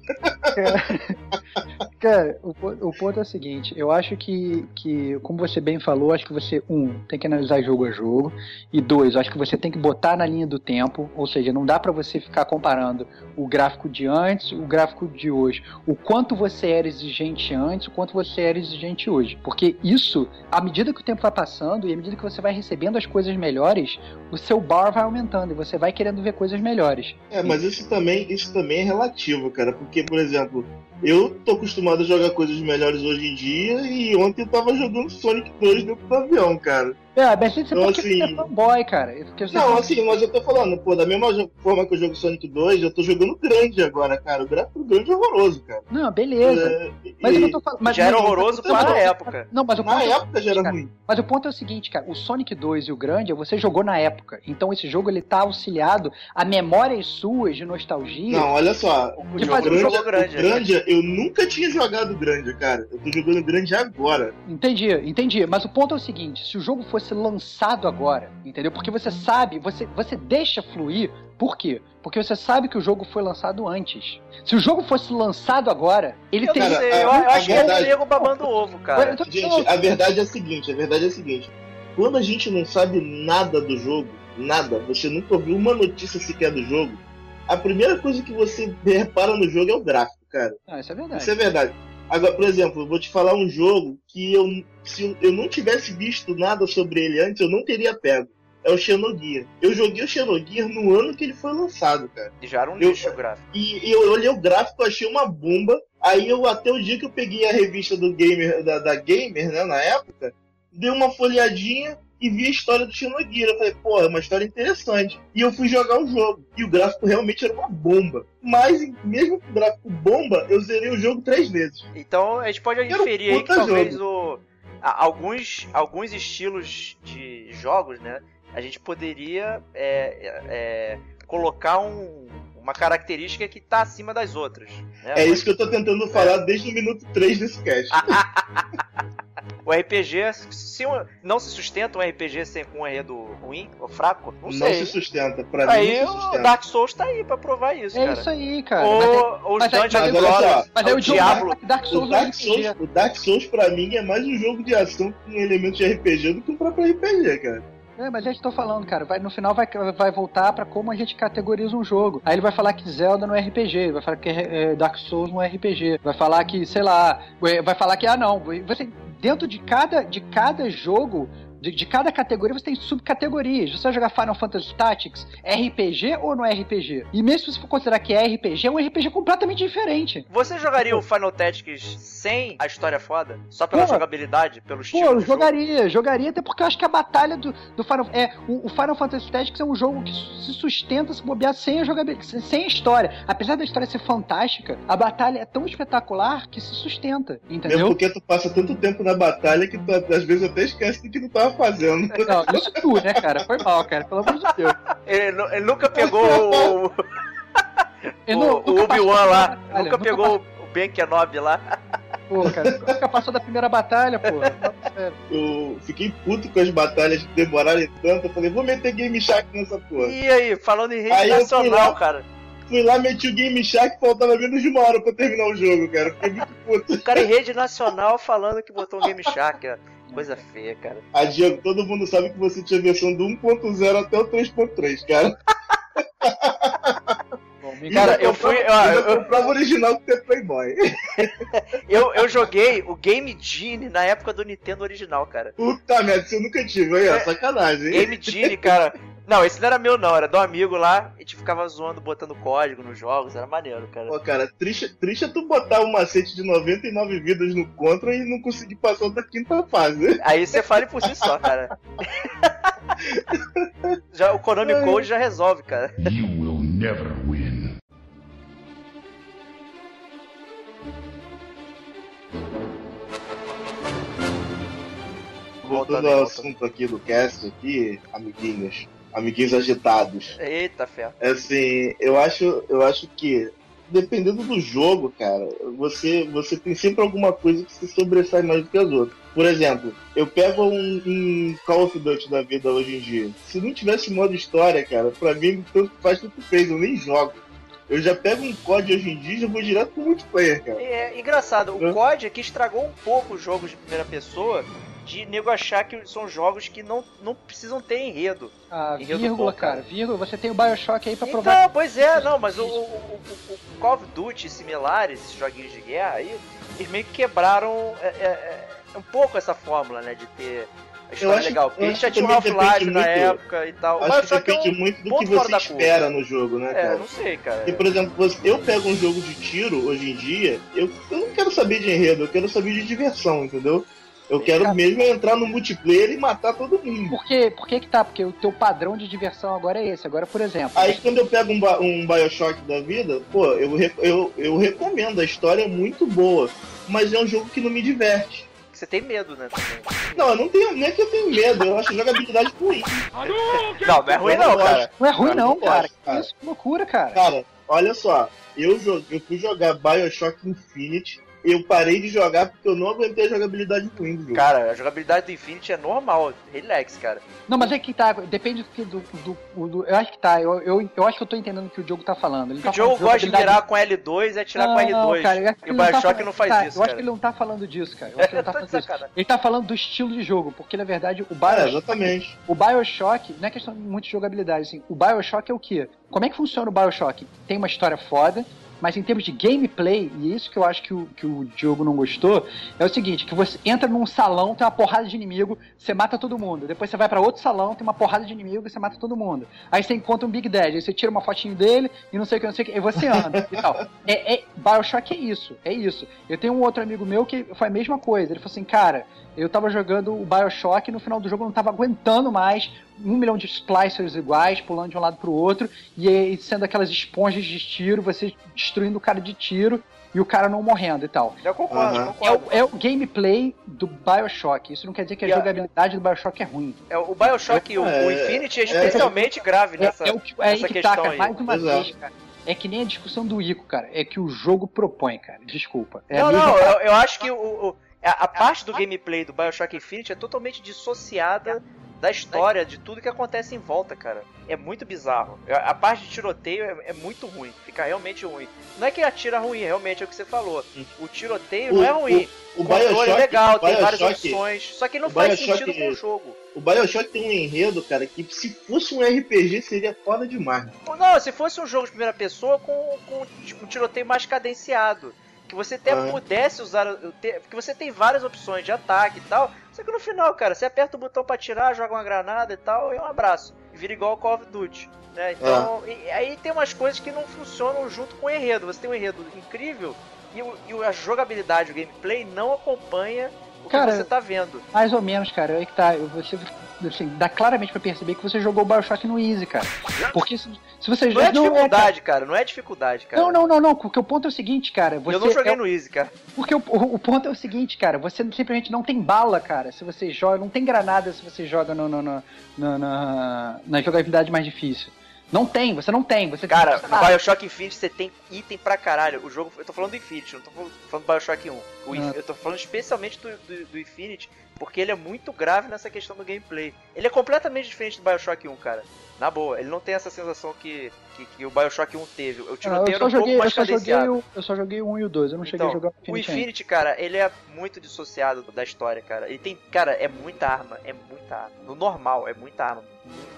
Cara, o, po- o ponto é o seguinte, eu acho que, que, como você bem falou, acho que você, um, tem que analisar jogo a jogo, e dois, acho que você tem que botar na linha do tempo, ou seja, não dá pra você ficar comparando o gráfico de antes, o gráfico de hoje, o quanto você era exigente antes, o quanto você era exigente hoje, porque isso, à medida que o tempo vai passando, e à medida que você vai recebendo as coisas melhores, o seu bar vai aumentando, e você vai querendo ver coisas melhores. É, mas isso também, isso também é relativo, cara, porque, por exemplo, eu tô acostumado a jogar coisas melhores hoje em dia e ontem eu tava jogando Sonic 2 dentro do avião, cara. É, mas é Então, porque assim- você é fanboy, cara. É porque você Não, assim, mas eu tô falando, pô, da mesma forma que eu jogo Sonic 2, eu tô jogando grande agora, cara. O gráfico grande é horroroso, cara. Não, beleza. É, Mas e- eu tô falando. Mas, Já era horroroso mas- para a mas- época. Não, mas o, Na ponto, época já era cara, ruim. mas o ponto é o seguinte, cara. O Sonic 2 e o Grande, você jogou na época. Então esse jogo ele tá auxiliado a memórias suas de nostalgia. Não, olha só. O De O fazer jogo um grande, grande. o grande, eu nunca tinha jogado grande, cara. Eu tô jogando grande agora. Entendi, entendi. Mas o ponto é o seguinte: se o jogo fosse lançado agora, entendeu? Porque você sabe, você, você deixa fluir. Por quê? Porque você sabe que o jogo foi lançado antes. Se o jogo fosse lançado agora, ele Eu teria. Cara, eu, a- eu a acho que é o verdade- nego babando ovo, cara. Eu tô- Gente, a verdade é a seguinte, a verdade é a seguinte. Quando a gente não sabe nada do jogo, nada, você nunca ouviu uma notícia sequer do jogo, a primeira coisa que você repara no jogo é o gráfico, cara. Não, isso é verdade. Isso é verdade. Agora, por exemplo, eu vou te falar um jogo que eu, se eu não tivesse visto nada sobre ele antes, eu não teria pego. É o Xenogear. Eu joguei o Xenogear no ano que ele foi lançado, cara. E já era um Eu- nicho gráfico. E, e eu olhei o gráfico, achei uma bomba. Aí eu, até o dia que eu peguei a revista do Gamer, da, da Gamer, né, na época, dei uma folhadinha e vi a história do Xenogear. Eu falei, pô, é uma história interessante. E eu fui jogar o jogo. E o gráfico realmente era uma bomba. Mas, mesmo com o gráfico bomba, eu zerei o jogo três vezes. Então a gente pode um inferir aí que talvez o, a- alguns, alguns estilos de jogos, né? A gente poderia é, é, é, colocar um- uma característica que tá acima das outras. né? É isso que eu tô tentando falar desde o minuto 3 desse cast. O RPG, se um- não se sustenta um RPG sem com um enredo ruim ou fraco, não, não sei. se sustenta. Pra mim Aí não se o. Dark Souls tá aí pra provar isso, É cara. isso aí, cara. Mas aí- Ou, ou os mas aí- Dungeon mas Crawlers, só, Mas aí o o Diablo. Dark Souls O é Dark. Souls, o Dark Souls, pra mim, é mais um jogo de ação com elementos de RPG do que um próprio RPG, cara. É, mas é eu tô falando, cara. Vai, no final vai, vai voltar pra como a gente categoriza um jogo. Aí ele vai falar que Zelda não é RPG, vai falar que é, Dark Souls não é RPG, vai falar que, sei lá, vai falar que, ah, não, você, dentro de cada, de cada jogo, de, de cada categoria, você tem subcategorias. Você vai jogar Final Fantasy Tactics, RPG ou não é RPG? E mesmo se você for considerar que é RPG, é um RPG completamente diferente. Você jogaria o Final Tactics sem a história foda? Só pela Pô. jogabilidade, pelo estilo? Pô, eu do jogo? jogaria, jogaria, até porque eu acho que a batalha do, do Final é o, o Final Fantasy Tactics é um jogo que se sustenta se bobear sem a jogabilidade, sem- a história. Apesar da história ser fantástica, a batalha é tão espetacular que se sustenta, Mesmo entendeu? porque tu passa tanto tempo na batalha que tu às vezes até esquece do que tu tava fazendo. Não, isso tu, né, cara? Foi mal, cara, pelo amor de Deus. Ele, ele nunca pegou o, o, não- o Obi-Wan lá. nunca pegou o Ben Kenobi lá. Pô, cara, nunca passou da primeira batalha, pô. Eu fiquei puto com as batalhas que demorarem tanto. Eu falei, vou meter Game Shark nessa porra. E aí, falando em rede Aí nacional, lá. cara. Fui lá, meti o Game Shark, faltava menos de uma hora pra terminar o jogo, cara. Fiquei muito puto. O cara em rede nacional falando que botou um Game Shark. ó. Coisa feia, cara. A Diego, todo mundo sabe que você tinha versão do 1.0 até o 3.3, cara. Bom, me Cara, eu fui- ó, ainda eu- comprava o original com ter Playboy. Eu, eu joguei o Game Genie na época do Nintendo original, cara. Puta merda, isso eu nunca tive, aí, ó, É. sacanagem, hein? Game Genie, cara. Não, esse não era meu, não. Era do amigo lá. E a gente ficava zoando, botando código nos jogos. Era maneiro, cara. Pô, cara, triste, triste é tu botar um macete de 99 vidas no Contra e não conseguir passar da quinta fase. Aí você fale por si só, cara. já, o Konami Code já resolve, cara. You will never win. Voltando ao assunto aqui do cast, aqui, amiguinhos, amiguinhos agitados. Eita, fé. É Assim, eu acho, eu acho que dependendo do jogo, cara, você, você tem sempre alguma coisa que se sobressai mais do que as outras. Por exemplo, eu pego um, um Call of Duty da vida hoje em dia. Se não tivesse modo história, cara, pra mim tanto faz tanto fez, eu nem jogo. Eu já pego um COD hoje em dia e já vou direto pro multiplayer, cara. É engraçado, o? COD aqui estragou um pouco os jogos de primeira pessoa. De nego achar que são jogos que não, não precisam ter enredo. Ah, Enredo vírgula, bom, cara. vírgula. Você tem o Bioshock aí pra provar. Então, pois é, não, mas o, o, o- o Call of Duty similares, esses joguinhos de guerra aí, eles meio que quebraram é, é, é, um pouco essa fórmula, né? De ter a história acho- legal. Porque eu a gente já acho que tinha o também Half-Life na muito- época e tal. Acho que Bioshock é um- depende muito do que você espera no jogo, né, É, cara? não sei, cara. E, por exemplo, você- eu pego um jogo de tiro hoje em dia, eu, eu não quero saber de enredo, eu quero saber de diversão, entendeu? Eu quero Cara. mesmo entrar no multiplayer e matar todo mundo. Por que, por que que tá? Porque o teu padrão de diversão agora é esse. Agora, por exemplo, Aí quando eu pego um, um Bioshock da vida, pô, eu, eu, eu recomendo, a história é muito boa, mas é um jogo que não me diverte. Você tem medo, né? Não, eu não tenho, nem é que eu tenho medo, eu acho jogabilidade ruim. Não, não é ruim não, não cara. não é ruim cara, não, cara. Que isso, que loucura, cara. Cara, olha só, eu, eu fui jogar Bioshock Infinite, eu parei de jogar porque eu não aguentei a jogabilidade do jogo. Cara, a jogabilidade do Infinity é normal. Relax, cara. Não, mas é que tá, depende do que do, do, do- Eu acho que tá, eu, eu, eu acho que eu tô entendendo o que o Diogo tá falando. Ele O tá jogo falando gosta de mirar com L2 e atirar com R2. cara, eu acho que e o não tá Bioshock falando- não faz tá, isso, Eu acho cara. que ele não tá falando disso, cara. Eu acho que ele não tá de falando disso. Ele tá falando do estilo de jogo, porque na verdade o É, Bioshock, exatamente. o Bioshock não é questão muito de jogabilidade, assim. O Bioshock é o quê? Como é que funciona o Bioshock? Tem uma história foda, mas em termos de gameplay, e isso que eu acho que o, que o Diogo não gostou, é o seguinte, que você entra num salão, tem uma porrada de inimigo, você mata todo mundo. Depois você vai pra outro salão, tem uma porrada de inimigo, você mata todo mundo. Aí você encontra um Big Dead, aí você tira uma fotinho dele e não sei o que, não sei o que, e você anda e tal. É, é, Bioshock é isso, é isso. Eu tenho um outro amigo meu que foi a mesma coisa. Ele falou assim, cara, eu tava jogando o Bioshock e no final do jogo eu não tava aguentando mais um milhão de splicers iguais, pulando de um lado pro outro, e aí sendo aquelas esponjas de tiro, você destruindo o cara de tiro. e o cara não morrendo e tal. Eu concordo. É concordo. o, é o gameplay do Bioshock. Isso não quer dizer que a E a- jogabilidade do Bioshock é ruim. É, o Bioshock e o, É, o Infinity é especialmente grave É, nessa, é o que, é nessa que tá, cara. aí. Mais uma Exato. vez, cara. É que nem a discussão do Ico, cara. É que o jogo propõe, cara. Desculpa. É não, não, eu, eu acho que o, o- a, a parte do gameplay do Bioshock Infinite é totalmente dissociada da história, de tudo que acontece em volta, cara. É muito bizarro. A parte de tiroteio é, é muito ruim, fica realmente ruim. Não é que atira ruim, realmente é o que você falou. O tiroteio O- não é ruim. O O controle é legal, tem várias opções. Só que não faz Bioshock- sentido com o jogo. O Bioshock tem um enredo, cara, que se fosse um RPG seria foda demais. Não, se fosse um jogo de primeira pessoa com, com um tiroteio mais cadenciado. Que você até Ah. pudesse usar. Porque você tem várias opções de ataque e tal. Só que no final, cara, você aperta o botão pra atirar, joga uma granada e tal, e um abraço. Vira igual ao Call of Duty. Né? Então, e- aí tem umas coisas que não funcionam junto com o enredo. Você tem um enredo incrível e, o- e a jogabilidade, o gameplay não acompanha o que Cara, você tá vendo. Mais ou menos, cara. Aí que tá. eu- Você, assim, dá claramente pra perceber que você jogou o Bioshock no Easy, cara. Porque se, se você Não é cara. dificuldade, cara. Não é dificuldade, cara. Não, não, não, não. Porque o ponto é o seguinte, cara. Você Eu não joguei é- no Easy, cara. Porque o, o- o ponto é o seguinte, cara, você simplesmente não tem bala, cara, se você joga, não tem granada se você joga no, no- no- no- na, na jogabilidade mais difícil. Não tem, você não tem, você Cara, tem no Bioshock Infinite você tem item pra caralho. O jogo. Eu tô falando do Infinite, não tô falando falando do Bioshock 1. O Ah. Eu tô falando especialmente do, do, do Infinite, porque ele é muito grave nessa questão do gameplay. Ele é completamente diferente do Bioshock 1, cara. Na boa, ele não tem essa sensação que, que, que o Bioshock 1 teve. Eu, só era um joguei, pouco eu, mais só joguei cadenciado. o, eu só joguei o 1 e o 2, eu não cheguei Então, a jogar o O Infinite ainda. Infinity, cara, ele é muito dissociado da história, cara. Ele tem, cara, é muita arma, é muita arma. No normal, é muita arma.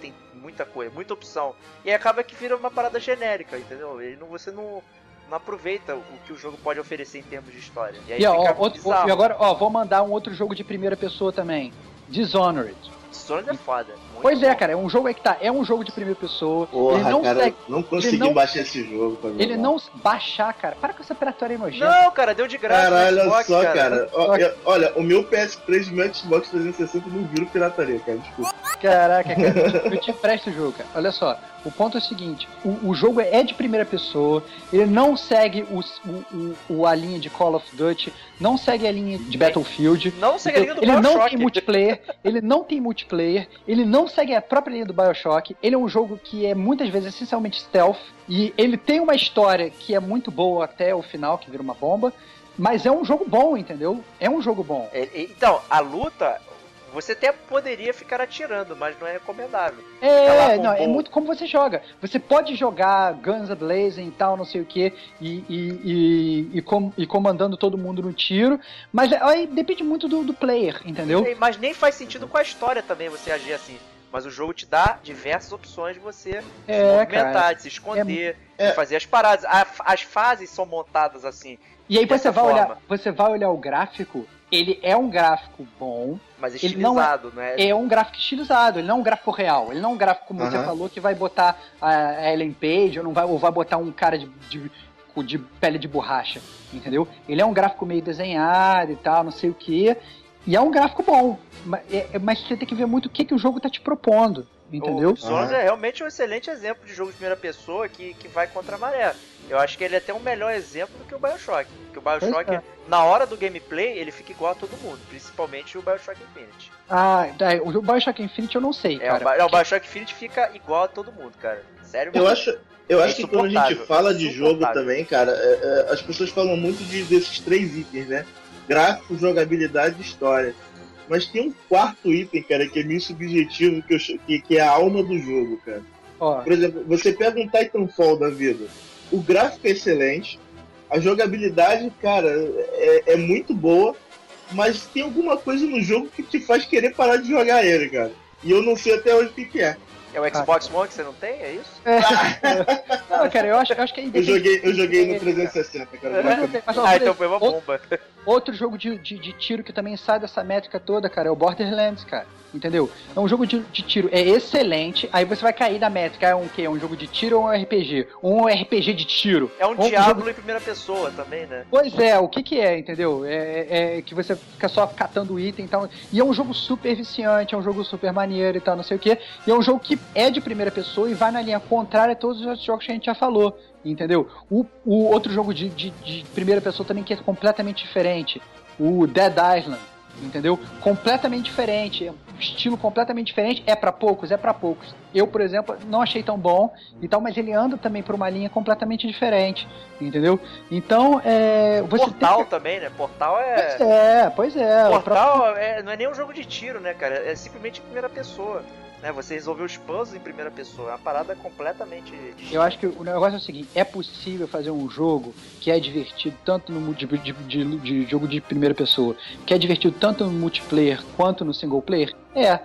Tem muita coisa, muita opção. E acaba que vira uma parada genérica, entendeu? Ele não, você não, não aproveita o que o jogo pode oferecer em termos de história. E aí E, ó, outro, e agora, ó, vou mandar um outro jogo de primeira pessoa também. Dishonored. Dishonored é foda. Pois é, cara, é um jogo aí que tá, é um jogo de primeira pessoa. Porra, ele não cara, segue, não consegui não- baixar esse jogo pra ele jogar. não baixar, cara. Para com essa pirataria nojenta. Não, cara, deu de graça Caralho, olha Xbox, só, cara. cara. Eu- olha, o meu PS3 e o meu Xbox 360 não viram pirataria, cara. Desculpa. Caraca, cara, eu te empresto o jogo, cara. Olha só, o ponto é o seguinte: o, o jogo é de primeira pessoa, ele não segue o, o, o- a linha de Call of Duty, não segue a linha de Battlefield. Não segue a linha do ele não tem multiplayer, ele não tem multiplayer, ele não segue a própria linha do Bioshock, ele é um jogo que é muitas vezes essencialmente stealth, e ele tem uma história que é muito boa até o final, que vira uma bomba, mas é um jogo bom, entendeu? É um jogo bom. É, Então, a luta, você até poderia ficar atirando, mas não é recomendável. É, não, é muito como você joga. Você pode jogar Guns Blazing e tal, não sei o que, e, e, e, com- e comandando todo mundo no tiro, mas aí depende muito do, do player, entendeu? Mas nem faz sentido com a história também você agir assim. Mas o jogo te dá diversas opções de você se É, movimentar, cara. de se esconder, É. de fazer as paradas. A- as fases são montadas assim, E aí você vai, forma. olhar, você vai olhar o gráfico, ele é um gráfico bom, mas Ele não é- estilizado, não é? é um gráfico estilizado, ele não é um gráfico real, ele não é um gráfico como você falou que vai botar a a Ellen Page ou, não vai, ou vai botar um cara de, de, de pele de borracha, entendeu? Ele é um gráfico meio desenhado e tal, não sei o que, e é um gráfico bom, mas, é- é- mas você tem que ver muito o que, que o jogo tá te propondo, entendeu? O Aham. é realmente um excelente exemplo de jogo de primeira pessoa que, que vai contra a maré. Eu acho que ele é até um melhor exemplo do que o Bioshock. Porque o Bioshock, é. na hora do gameplay, ele fica igual a todo mundo, principalmente o Bioshock Infinite. Ah, daí, o Bioshock Infinite eu não sei, É, o, cara. Bi- é, o Bioshock Infinite fica igual a todo mundo, cara. Sério Eu mesmo. acho, eu É acho que quando a gente fala de jogo também, cara, é, é, as pessoas falam muito de- desses três itens, né? Gráfico, jogabilidade e história. Mas tem um quarto item, cara, que é meio subjetivo, que, eu que, que é a alma do jogo, cara. Ó, Por exemplo, você pega um Titanfall da vida. O gráfico é excelente, a jogabilidade, cara, é, é muito boa, mas tem alguma coisa no jogo que te faz querer parar de jogar ele, cara. E eu não sei até hoje o que, que é. É o Xbox One que você não tem? É isso? não, cara, eu acho, eu acho que aí Eu joguei, eu joguei no É, 360, cara. Mas mas, ó, Ah, então foi uma bomba. Outro jogo de, de, de tiro que também sai dessa métrica toda, cara, é o Borderlands, cara. Entendeu? É um jogo de, de, tiro, é excelente. Aí você vai cair da métrica. É um quê? É um jogo de tiro ou um RPG? Um RPG de tiro. É um, um Diablo jogo... em primeira pessoa também, né? Pois é, o que que é, entendeu? É, é, é que você fica só catando item e tal. E é um jogo super viciante, é um jogo super maneiro e tal, não sei o quê. E é um jogo que é de primeira pessoa e vai na linha contrária a todos os outros jogos que a gente já falou. Entendeu? O, o outro jogo de, de, de primeira pessoa também que é completamente diferente. O Dead Island entendeu? Completamente diferente, estilo completamente diferente. É para poucos, é para poucos. Eu, por exemplo, não achei tão bom e tal, mas ele anda também por uma linha completamente diferente, entendeu? Então, é, você Portal que... também, né? Portal é. Pois é, pois é. Portal é, não é nem um jogo de tiro, né, cara? É simplesmente primeira pessoa né? Você resolveu os puzzles em primeira pessoa. É uma parada completamente. Eu acho que o negócio é o seguinte: é possível fazer um jogo que é divertido tanto no de, de, de, de jogo de primeira pessoa, que é divertido tanto no multiplayer quanto no single player? É.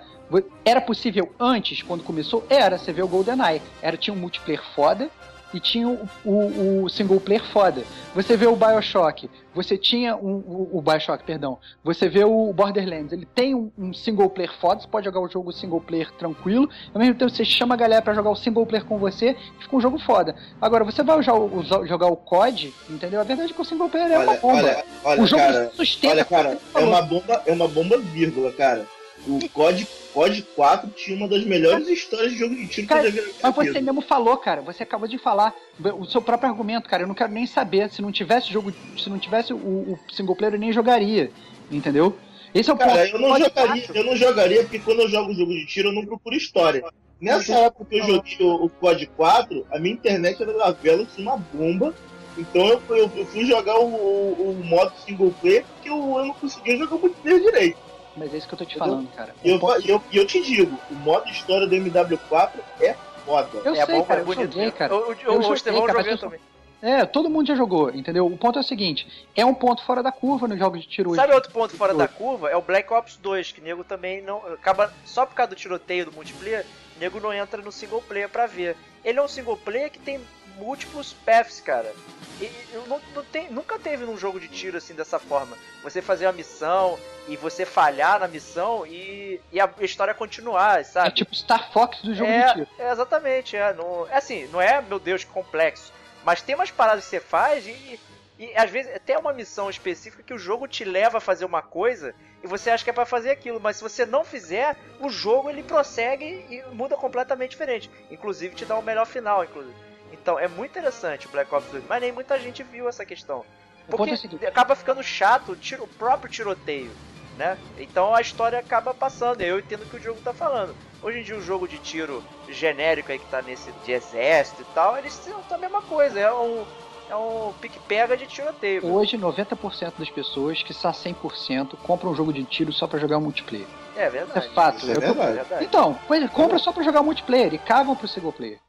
Era possível antes, quando começou? Era. Você vê o GoldenEye. Era, tinha um multiplayer foda, e tinha o, o, o, single player foda. Você vê o Bioshock, você tinha um, o, o Bioshock, perdão, você vê o Borderlands, ele tem um, um, single player foda, você pode jogar o jogo single player tranquilo, ao mesmo tempo você chama a galera para jogar o single player com você e fica um jogo foda. Agora, você vai jogar o, jogar o COD, entendeu? A verdade é que o single player é olha, uma bomba. Olha, olha, o jogo cara, sustenta. Olha, cara, é uma bomba, é uma bomba vírgula, cara. O COD, COD 4 tinha uma das melhores histórias de jogo de tiro cara, que eu já vi. Mas você mesmo falou, cara. Você acabou de falar o seu próprio argumento, cara. Eu não quero nem saber. Se não tivesse jogo, se não tivesse o, o single player, eu nem jogaria. Entendeu? Esse é o cara, ponto. Eu não, jogaria, eu não jogaria porque quando eu jogo jogo de tiro eu não procuro história. Nessa época que eu joguei o, o COD 4, a minha internet era da vela, tinha uma bomba. Então eu, eu, eu fui jogar o, o, o, modo single player porque eu, eu não conseguia jogar multiplayer direito. Mas é isso que eu tô te falando, cara. E eu, eu, eu, eu, te digo, o modo história do MW4 é foda. Eu é sei, bom, cara, é eu joguei, cara. O, o, eu o Estevão jogou também. É, todo mundo já jogou, entendeu? O ponto é o seguinte: é um ponto fora da curva nos jogos de tiro. Sabe outro ponto fora da curva? É o Black Ops 2, que o nego também não. acaba Só por causa do tiroteio do multiplayer, o nego não entra no single player pra ver. Ele é um single player que tem múltiplos paths, cara. E, não, não tem, nunca teve num jogo de tiro assim dessa forma. Você fazer uma missão e você falhar na missão e, e a história continuar, sabe? É tipo Star Fox do jogo é, de tiro. É, exatamente, é, não, é assim, não é, meu Deus, que complexo. Mas tem umas paradas que você faz e, e às vezes até uma missão específica que o jogo te leva a fazer uma coisa e você acha que é para fazer aquilo, mas se você não fizer, o jogo ele prossegue e muda completamente diferente. Inclusive te dá um melhor final, inclusive. Então é muito interessante o Black Ops 2, mas nem muita gente viu essa questão. Porque é acaba ficando chato o, o próprio tiroteio, né? Então a história acaba passando. Eu entendo o que o jogo tá falando. Hoje em dia o jogo de tiro genérico aí que tá nesse de exército e tal, eles são a mesma coisa. É um, é um pique-pega de tiroteio. Hoje 90% das pessoas que está 100% compram um jogo de tiro só para jogar multiplayer. É verdade. É fato. É verdade. Então, compra só para jogar multiplayer e cavam pro single player.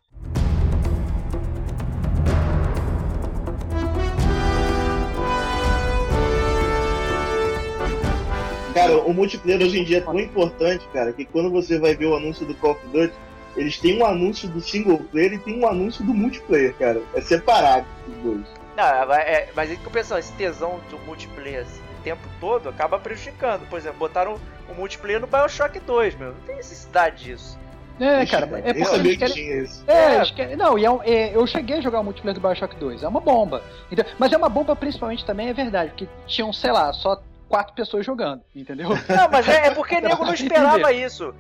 Cara, o multiplayer hoje em dia é tão importante, cara, que quando você vai ver o anúncio do Call of Duty, eles têm um anúncio do single player e tem um anúncio do multiplayer, cara. É separado os dois. Não, é, mas é que eu penso, esse tesão do multiplayer assim, o tempo todo acaba prejudicando. Por exemplo, botaram o multiplayer no Bioshock 2, meu. Não tem necessidade disso. É, cara, é porque eles querem... isso. É, é. Querem... não, e é, um, é, eu cheguei a jogar o multiplayer do Bioshock 2, é uma bomba. Então, mas é uma bomba principalmente também, é verdade, porque tinham, sei lá, só quatro pessoas jogando, entendeu? Não, mas é, é porque nego não esperava isso.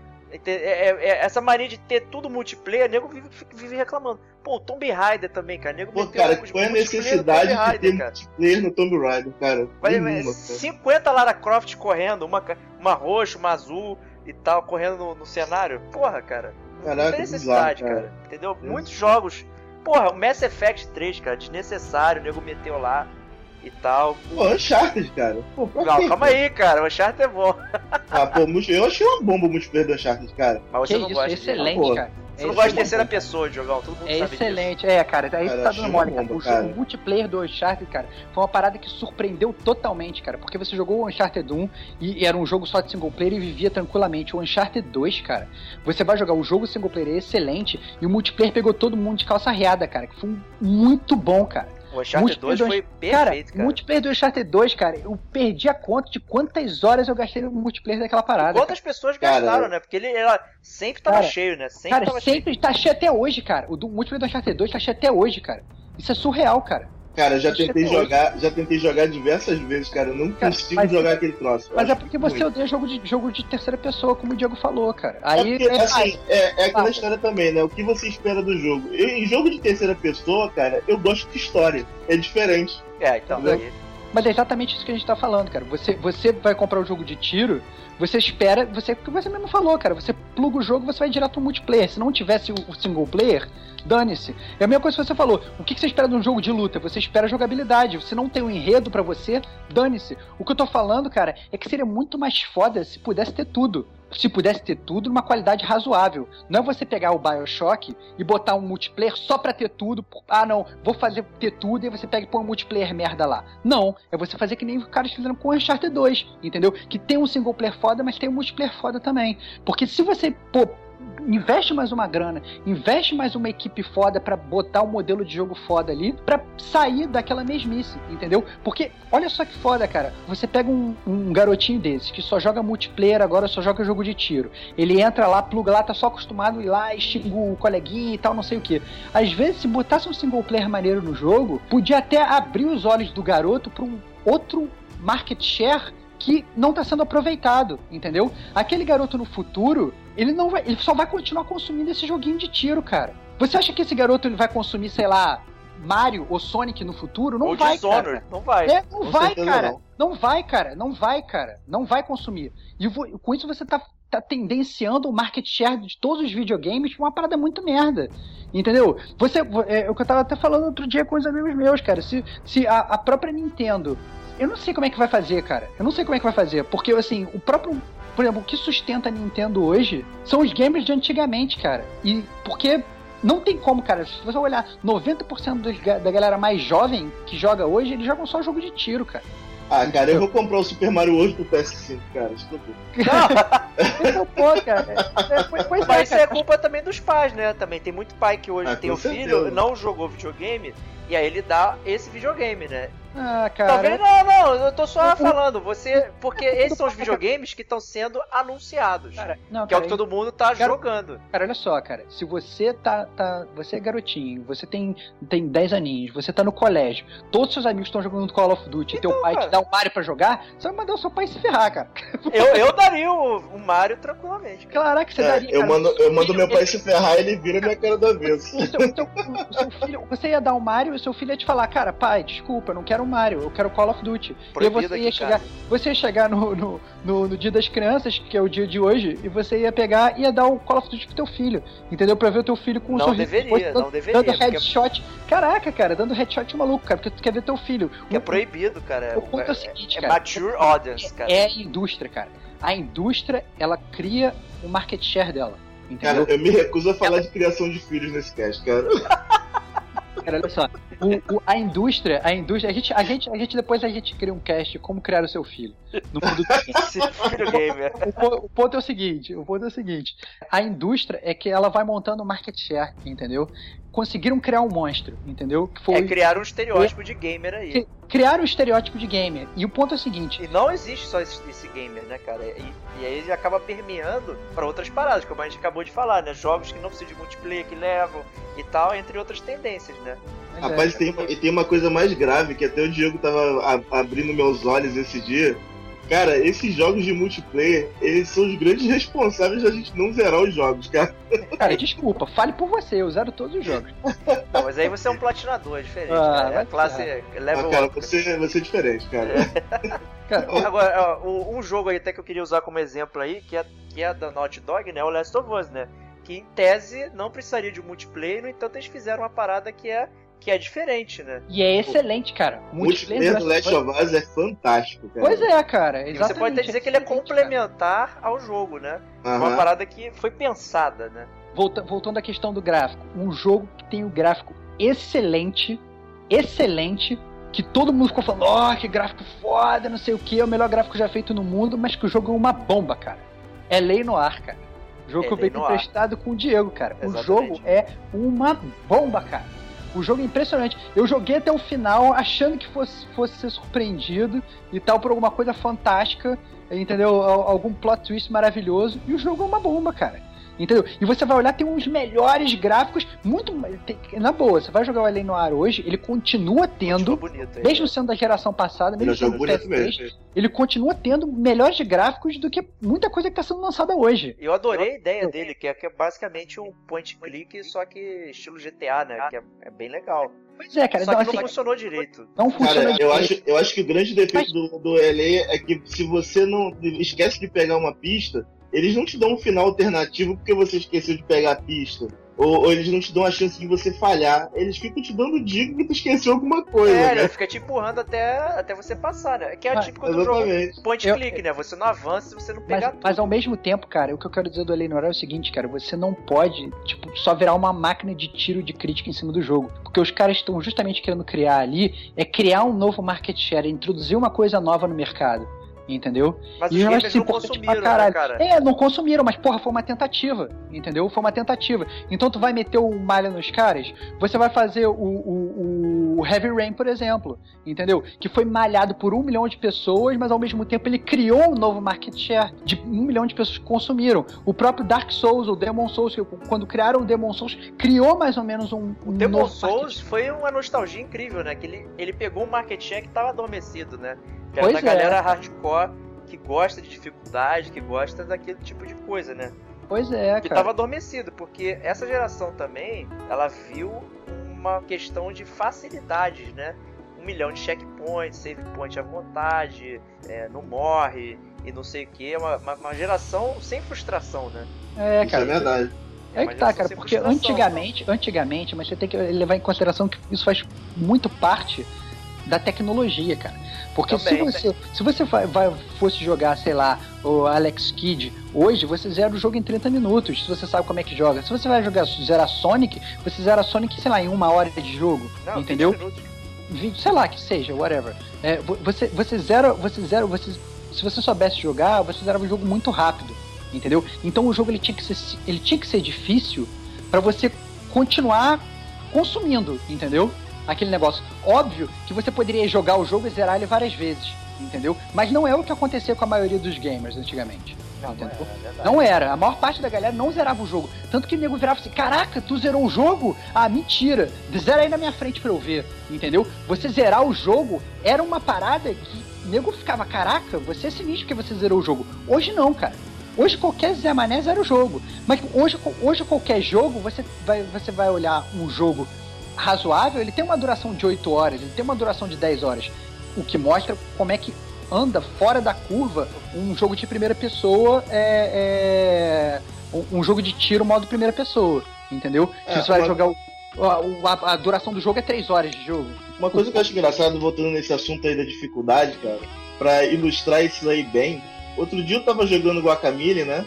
É, é, é, essa mania de ter tudo multiplayer, nego vive, vive reclamando. Pô, o Tomb Raider também, cara. Nego Pô, cara, qual é a necessidade de Raider, ter cara? multiplayer no Tomb Raider, cara? Vai, Nenhuma, 50 Lara Croft correndo, uma, uma roxa, uma azul e tal, correndo no, no cenário. Porra, cara. Caraca, não tem necessidade, bizarro, cara. cara. Entendeu? É. Muitos jogos. Porra, o Mass Effect 3, cara, desnecessário, o nego meteu lá e tal. Pô, Uncharted, cara. Pô, não, quê, calma cara? aí, cara. O Uncharted é bom. ah, pô, eu achei uma bomba o multiplayer do Uncharted, cara. Mas você que não isso, gosta excelente, de... cara. Você é não gosta de terceira pessoa de jogar, todo mundo é sabe excelente, disso. é, cara. Aí cara, tá dando mole, cara. O, cara. o multiplayer do Uncharted, cara, foi uma parada que surpreendeu totalmente, cara. Porque você jogou o Uncharted 1 e, e era um jogo só de single player e vivia tranquilamente. O Uncharted 2, cara, você vai jogar o jogo single player é excelente e o multiplayer pegou todo mundo de calça riada, cara. Que foi muito bom, cara. O Uncharted 2 foi perfeito, cara. cara. O multiplayer do Uncharted 2, cara, eu perdi a conta de quantas horas eu gastei no multiplayer daquela parada. Quantas pessoas Cara, gastaram, né? Porque ele ela sempre tava Cara, cheio, né? Sempre Cara, tava sempre tá cheio até hoje, cara. O do multiplayer do Uncharted 2 tá cheio até hoje, cara. Isso é surreal, cara. Cara, eu já tentei hoje. jogar, já tentei jogar diversas vezes, cara. Eu não Cara, consigo mas- jogar aquele troço. Mas é porque você ruim. odeia jogo de, jogo de terceira pessoa, como o Diego falou, cara. É Aí porque, é, assim, é, é aquela Ah. história também, né? O que você espera do jogo? Eu- em jogo de terceira pessoa, cara, eu gosto de história. É diferente. É, então. Mas é exatamente isso que a gente tá falando, cara. Você, você vai comprar um jogo de tiro, você espera, você, que você mesmo falou, cara. Você pluga o jogo, você vai direto pro multiplayer. Se não tivesse o, single player, dane-se. É a mesma coisa que você falou. O que, você espera de um jogo de luta? Você espera jogabilidade. Se não tem um enredo pra você, dane-se. O que eu tô falando, cara, é que seria muito mais foda se pudesse ter tudo. Se pudesse ter tudo numa qualidade razoável. Não é você pegar o Bioshock e botar um multiplayer só pra ter tudo. Ah, não, vou fazer ter tudo e você pega e põe um multiplayer merda lá. Não, é você fazer que nem os caras fizeram com o Uncharted 2, entendeu? Que tem um single player foda, mas tem um multiplayer foda também. Porque se você, pô, investe mais uma grana, investe mais uma equipe foda pra botar um modelo de jogo foda ali, pra sair daquela mesmice, entendeu? Porque olha só que foda, cara. Você pega um, um garotinho desse que só joga multiplayer agora, só joga jogo de tiro. Ele entra lá, pluga lá, tá só acostumado a ir lá xinga o coleguinha e tal, não sei o que. Às vezes, se botasse um single player maneiro no jogo, podia até abrir os olhos do garoto pra um outro market share que não está sendo aproveitado, entendeu? Aquele garoto no futuro, ele não vai, ele só vai continuar consumindo esse joguinho de tiro, cara. Você acha que esse garoto ele vai consumir, sei lá, Mario ou Sonic no futuro? Não Ou vai, Dishonored, cara. não vai. É, não Com vai, cara. não. Não. vai, cara. Não vai, cara. Não vai consumir. E com isso você tá, tá tendenciando o market share de todos os videogames pra uma parada muito merda. Entendeu? Você, é, o que eu tava até falando outro dia com os amigos meus, cara. Se, se a, a própria Nintendo. Eu não sei como é que vai fazer, cara. Eu não sei como é que vai fazer. Porque, assim, o próprio. Por exemplo, o que sustenta a Nintendo hoje são os games de antigamente, cara. E porque não tem como, cara. Se você olhar 90% dos da galera mais jovem que joga hoje, eles jogam só jogo de tiro, cara. Ah, cara, eu vou comprar o Super Mario hoje pro PS5, cara. Escuta. Esse é o ponto, cara. Pois- é, Mas isso é culpa também dos pais, né? Também tem muito pai que hoje Ah, tem o filho, não jogou videogame, e aí ele dá esse videogame, né? Ah, cara. Talvez não, não, eu tô só falando, você. Porque esses são os videogames que estão sendo anunciados. Cara, não, que é o que todo mundo tá Cara, jogando. Cara, olha só, cara. Se você tá, tá. Você é garotinho, você tem, tem 10 aninhos, você tá no colégio, todos seus amigos estão jogando Call of Duty, e teu Então, pai cara. te dá um Mario pra jogar, você vai mandar o seu pai se ferrar, cara. Eu, eu daria o, o Mario tranquilamente. cara. Caraca, você É, daria. eu cara, mando, eu mando meu pai ele- se ferrar e ele vira minha cara do avesso. O seu, o seu- o seu filho, você ia dar o Mario e o seu filho ia te falar, cara, pai, desculpa, eu não quero o Mario, eu quero Call of Duty. e aí Proibido você aqui ia chegar, casa. você ia chegar no, no, no, no dia das crianças, que é o dia de hoje, e você ia pegar e ia dar o Call of Duty pro teu filho. Entendeu? Pra ver o teu filho com um Não sorriso deveria, rosto, não dando, deveria, Dando porque- headshot. Caraca, cara, dando headshot maluco, cara, porque tu quer ver teu filho. Que é O- proibido, cara. O ponto é o seguinte, é cara. mature audience, cara. É a indústria, cara. A indústria, ela cria o market share dela. Cara, Entendeu? eu me recuso a falar de criação de filhos nesse cast, cara. Cara, olha só. O- o- a indústria, a indústria, a gente, a gente, a gente depois a gente cria um cast como criar o seu filho no mundo do game. O, o ponto é o seguinte, o ponto é o seguinte, a indústria é que ela vai montando market share, entendeu? Conseguiram criar um monstro, entendeu? Que foi É criar um estereótipo de gamer aí. criar um estereótipo de gamer. E o ponto é o seguinte, E não existe só esse, esse gamer, né, cara? E, e aí ele acaba permeando pra outras paradas, como a gente acabou de falar, né? Jogos que não precisam de multiplayer, que levam e tal, entre outras tendências, né? mas é, Rapaz, tem, e tem uma coisa mais grave, que até o Diego tava a- abrindo meus olhos esse dia. Cara, esses jogos de multiplayer, eles são os grandes responsáveis da gente não zerar os jogos, cara. cara, desculpa, fale por você, eu zero todos os jogos. Não, mas aí você é um platinador, é diferente, Ah, cara. É classe Ah, level cara, up. você, você é diferente, cara. Cara, o- Agora, ó, um jogo aí até que eu queria usar como exemplo aí, que é, que é da Naughty Dog, né? O Last of Us, né? Que em tese não precisaria de multiplayer, no entanto eles fizeram uma parada que é, que é diferente, né? e é excelente, cara. O multiplayer do Last of Us é fantástico, cara. Pois é, cara. E Exatamente, você pode até dizer que ele é excelente, cara. complementar ao jogo, né? Aham. Uma parada que foi pensada, né? Volta- voltando à questão do gráfico, um jogo que tem o gráfico excelente, excelente, que todo mundo ficou falando, ó, que gráfico foda, não sei o que, é o melhor gráfico já feito no mundo, mas que o jogo é uma bomba, cara. É lei no ar, cara. O jogo É que eu peguei emprestado com o Diego, cara. O Exatamente. jogo é uma bomba, cara. O jogo é impressionante. Eu joguei até o final achando que fosse, fosse ser surpreendido e tal por alguma coisa fantástica, entendeu? Algum plot twist maravilhoso. E o jogo é uma bomba, cara. Entendeu? E você vai olhar, tem uns melhores gráficos, muito. Tem, na boa, você vai jogar o Alien Noir hoje, ele continua tendo, bonito, mesmo sendo da geração passada, mesmo sendo do PS3, ele continua tendo melhores gráficos do que muita coisa que está sendo lançada hoje. Eu adorei a ideia dele, que é, que é basicamente um point click, só que estilo GTA, né? Que é, é bem legal. Pois é, cara. Só então, que não assim, funcionou direito. Não funcionou cara, direito. Eu acho, eu acho que o grande defeito Mas... do, do LA é que se você não esquece de pegar uma pista, eles não te dão um final alternativo porque você esqueceu de pegar a pista. Ou, ou, eles não te dão a chance de você falhar. Eles ficam te dando dica que tu esqueceu alguma coisa. É, né? fica te empurrando até, até você passar, né? Que é a típica do jogo point eu, click, né? Você não avança se você não pegar mas, tudo. Mas ao mesmo tempo, cara, o que eu quero dizer do Eleanor é o seguinte, cara, você não pode, tipo, só virar uma máquina de tiro de crítica em cima do jogo. Porque os caras estão justamente querendo criar ali é criar um novo market share, introduzir uma coisa nova no mercado entendeu? Mas e os gamers não consumiram, né, cara? É, não consumiram, mas porra, foi uma tentativa, entendeu? Foi uma tentativa. Então tu vai meter o malha nos caras, você vai fazer o, o, o Heavy Rain, por exemplo, entendeu? Que foi malhado por um milhão de pessoas, mas ao mesmo tempo ele criou um novo market share de um milhão de pessoas que consumiram. O próprio Dark Souls, o Demon Souls, quando criaram o Demon Souls, criou mais ou menos um, um o Demon Souls foi uma nostalgia incrível, né? Que ele, ele pegou um market share que estava adormecido, né? Que era pois da é. galera hardcore que gosta de dificuldade, que gosta daquele tipo de coisa, né? Pois é, que cara. tava adormecido, porque essa geração também, ela viu uma questão de facilidades, né? Um milhão de checkpoints, save point à vontade, é, não morre e não sei o que. É uma, uma, uma, geração sem frustração, né? É, cara. Isso é verdade. É, é que tá, cara, porque antigamente, antigamente, mas você tem que levar em consideração que isso faz muito parte da tecnologia, cara. Porque Também, se você, se você vai, vai, fosse jogar, sei lá, o Alex Kidd hoje, você zera o jogo em 30 minutos, se você sabe como é que joga. Se você vai jogar zerar Sonic, você zera Sonic, sei lá, em uma hora de jogo. Não, entendeu? 20, sei lá que seja, whatever. É, você, você zera, você zera, você, se você soubesse jogar, você zerava o jogo muito rápido, entendeu? Então o jogo ele tinha que ser, ele tinha que ser difícil para você continuar consumindo, entendeu? Aquele negócio. Óbvio que você poderia jogar o jogo e zerar ele várias vezes, entendeu? Mas não é o que acontecia com a maioria dos gamers antigamente. Não? Não era, é não era. A maior parte da galera não zerava o jogo. Tanto que o nego virava assim: Caraca, tu zerou o jogo? Ah, mentira. Zera aí na minha frente pra eu ver. Entendeu? Você zerar o jogo era uma parada que o nego ficava: Caraca, você é sinistro que você zerou o jogo. Hoje não, cara. Hoje qualquer Zé Mané zera o jogo. Mas hoje, hoje qualquer jogo, você vai, você vai olhar um jogo razoável, ele tem uma duração de 8 horas, ele tem uma duração de 10 horas. O que mostra como é que anda fora da curva um jogo de primeira pessoa é, é um jogo de tiro modo primeira pessoa, entendeu? É, você vai uma... jogar o, a, a, duração do jogo é 3 horas de jogo. Uma coisa que eu acho engraçado, voltando nesse assunto aí da dificuldade, cara, para ilustrar isso aí bem, outro dia eu tava jogando Guacamole, né?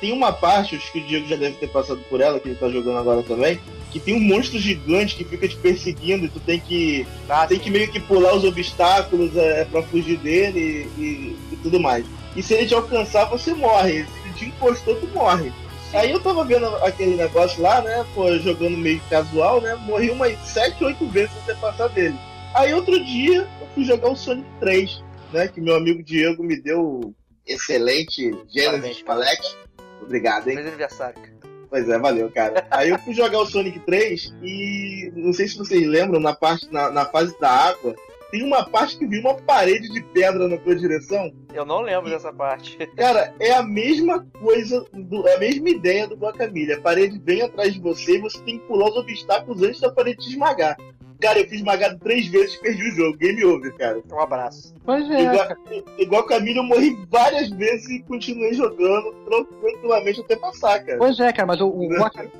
Tem uma parte, acho que o Diego já deve ter passado por ela, que ele tá jogando agora também, que tem um monstro gigante que fica te perseguindo e tu tem que ah, tem que meio que pular os obstáculos é, para fugir dele e, e, e, tudo mais. E se ele te alcançar, você morre. Se ele te encostou, tu morre. Aí eu tava vendo aquele negócio lá, né? Pô, jogando meio casual, né? Morri umas 7, 8 vezes até passar dele. Aí outro dia eu fui jogar o Sonic 3, né? Que meu amigo Diego me deu excelente Genesis Palette. Obrigado, hein? Feliz aniversário. Pois é, valeu, cara. Aí eu fui jogar o Sonic 3 e não sei se vocês lembram, na parte na, na fase da água, tem uma parte que viu uma parede de pedra na tua direção. Eu não lembro e, dessa parte. Cara, é a mesma coisa, do, é a mesma ideia do Guacamole. A parede vem atrás de você e você tem que pular os obstáculos antes da parede te esmagar. Cara, eu fiz esmagado três vezes e perdi o jogo. Game over, cara. Um abraço. Pois é. Igual, igual Camilo, eu morri várias vezes e continuei jogando tranquilamente até passar, cara. Pois é, cara, mas o, o,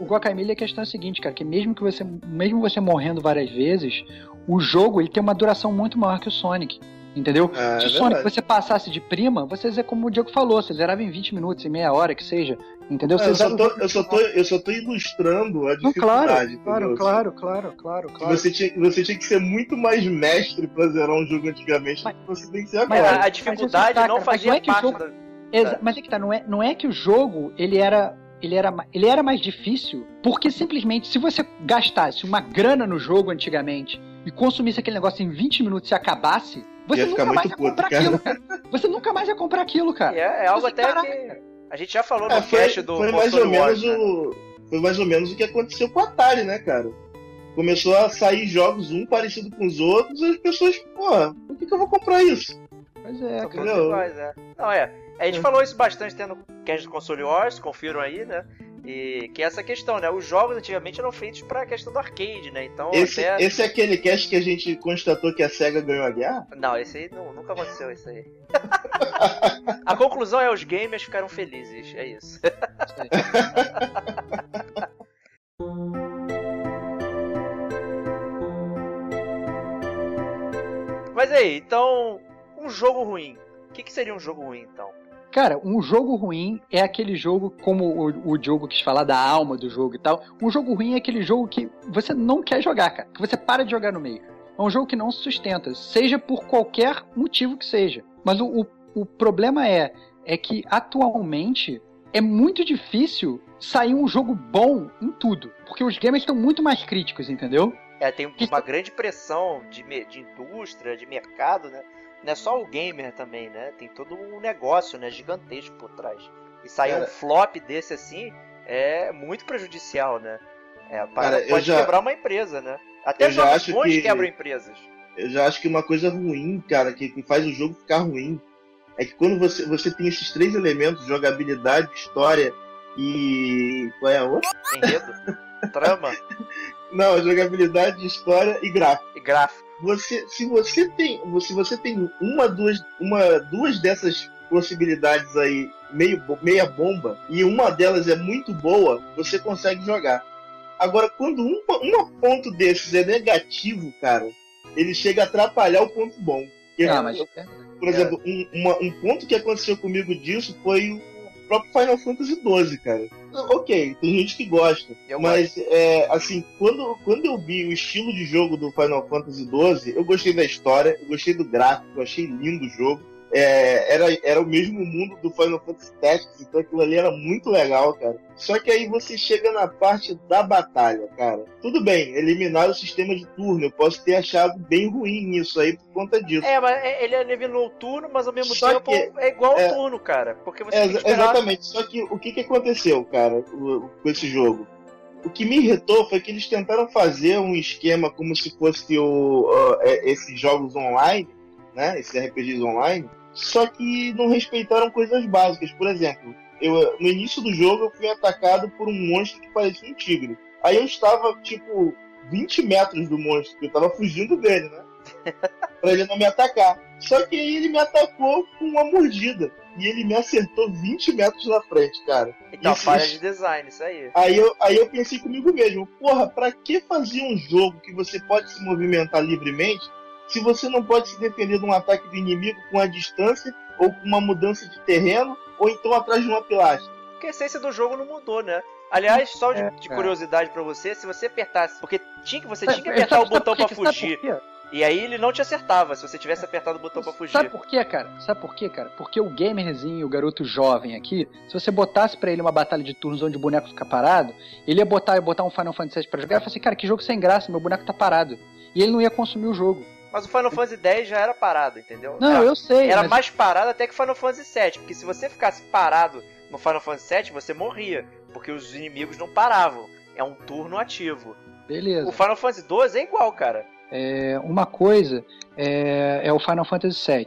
o Guacamole, a questão é a seguinte, cara, que mesmo que você, mesmo você morrendo várias vezes, o jogo ele tem uma duração muito maior que o Sonic. Entendeu? É, Se o Sonic você passasse de prima, você, como o Diego falou, você zerava em 20 minutos, em meia hora, que seja. Entendeu? É, eu, só tô, eu, só tô, eu só tô ilustrando a dificuldade. Não, claro, claro, claro, claro, claro, Você tinha, você tinha que ser muito mais mestre pra zerar um jogo antigamente mas, do que você tem que ser agora. Mas a dificuldade mas tá, não fazia não é parte jogo, da... Mas é que tá, não é, não é que o jogo ele era ele era, ele era mais difícil porque simplesmente se você gastasse uma grana no jogo antigamente e consumisse aquele negócio em 20 minutos e acabasse, você Ia nunca mais ia puto, comprar cara. aquilo, cara. Você nunca mais ia comprar aquilo, cara. É, é algo Assim, até caraca. que. A gente já falou É, no foi, cast do foi mais ou menos né? o. Foi mais ou menos o que aconteceu com o Atari, né, cara? Começou a sair jogos um parecido com os outros, e as pessoas, pô, por que, que eu vou comprar isso? Pois é, cara. todos iguais, é. Não, é. A gente falou isso bastante tendo cast do Console Wars, confiram aí, né? E que é essa questão, né? Os jogos antigamente eram feitos pra questão do arcade, né? Então Esse, até. esse é aquele cast que a gente constatou que a SEGA ganhou a guerra? Não, esse aí não, nunca aconteceu, isso aí. a conclusão é os gamers ficaram felizes, é isso. Mas aí, então, um jogo ruim. O que, que seria um jogo ruim, então? Cara, um jogo ruim é aquele jogo, como o, o Diogo quis falar da alma do jogo e tal. Um jogo ruim é aquele jogo que você não quer jogar, cara. Que você para de jogar no meio. É um jogo que não se sustenta, seja por qualquer motivo que seja. Mas o, o, o problema é, é que atualmente é muito difícil sair um jogo bom em tudo. Porque os gamers estão muito mais críticos, entendeu? É, tem uma grande pressão de, de indústria, de mercado, né? Não é só o gamer também, né? Tem todo um negócio, né? Gigantesco por trás. E sair Cara- um flop desse assim é muito prejudicial, né? É, Cara, pode já- quebrar uma empresa, né? Até jogos bons que- quebram empresas. Eu já acho que uma coisa ruim, cara, que, que faz o jogo ficar ruim, é que quando você, você tem esses três elementos, jogabilidade, história e. Qual é a outra? Enredo, trama Não, jogabilidade, história e gráfico. e gráfico. Você, se você tem, se você tem uma, duas, uma, duas dessas possibilidades aí meio, meia bomba e uma delas é muito boa, você consegue jogar. Agora, quando uma, uma ponto desses é negativo, cara, ele chega a atrapalhar o ponto bom. Ah, é- mas Por exemplo, um, uma- um ponto que aconteceu comigo disso foi o próprio Final Fantasy XII, cara. Ok, tem gente que gosta. Eu mas, é, assim, quando, quando eu vi o estilo de jogo do Final Fantasy XII, eu gostei da história, eu gostei do gráfico, achei lindo o jogo. É, era, era o mesmo mundo do Final Fantasy Tactics, então aquilo ali era muito legal, cara. Só que aí você chega na parte da batalha, cara. Tudo bem, eliminar o sistema de turno, eu posso ter achado bem ruim isso aí por conta disso. É, mas é- ele é nível noturno, mas ao mesmo Só tempo que- é igual ao é- turno, cara. Porque você É, esperar. exatamente. Só que o que, que aconteceu, cara, o- com esse jogo? O que me irritou foi que eles tentaram fazer um esquema como se fosse o, é, esses jogos online, né? Esses RPGs online, só que não respeitaram coisas básicas. Por exemplo, eu, no início do jogo eu fui atacado por um monstro que parecia um tigre. Aí eu estava, tipo, 20 metros do monstro, que eu estava fugindo dele, né? pra ele não me atacar. Só que aí ele me atacou com uma mordida. E ele me acertou 20 metros na frente, cara. Então, Isso- falha de design, isso aí. Aí eu, aí eu pensei comigo mesmo, porra, pra que fazer um jogo que você pode se movimentar livremente se você não pode se defender de um ataque do inimigo com a distância, ou com uma mudança de terreno, ou então atrás de uma pilastra? Porque a essência do jogo não mudou, né? Aliás, só de, É, de cara. curiosidade pra você, se você apertasse. Porque tinha que, você tinha que apertar o botão quê? fugir. E aí ele não te acertava se você tivesse apertado o botão pra fugir. Sabe por quê, cara? Sabe por quê, cara? Porque o gamerzinho, o garoto jovem aqui, se você botasse pra ele uma batalha de turnos onde o boneco fica parado, ele ia botar, botar um Final Fantasy VII pra jogar e falar assim, cara, que jogo sem graça, meu boneco tá parado. E ele não ia consumir o jogo. Mas o Final Fantasy X já era parado, entendeu? Não, era, eu sei. Era mas- mais parado até que Final Fantasy VII. Porque se você ficasse parado no Final Fantasy VII, você morria. Porque os inimigos não paravam. É um turno ativo. Beleza. O Final Fantasy XII é igual, cara. É, uma coisa é, é o Final Fantasy VII,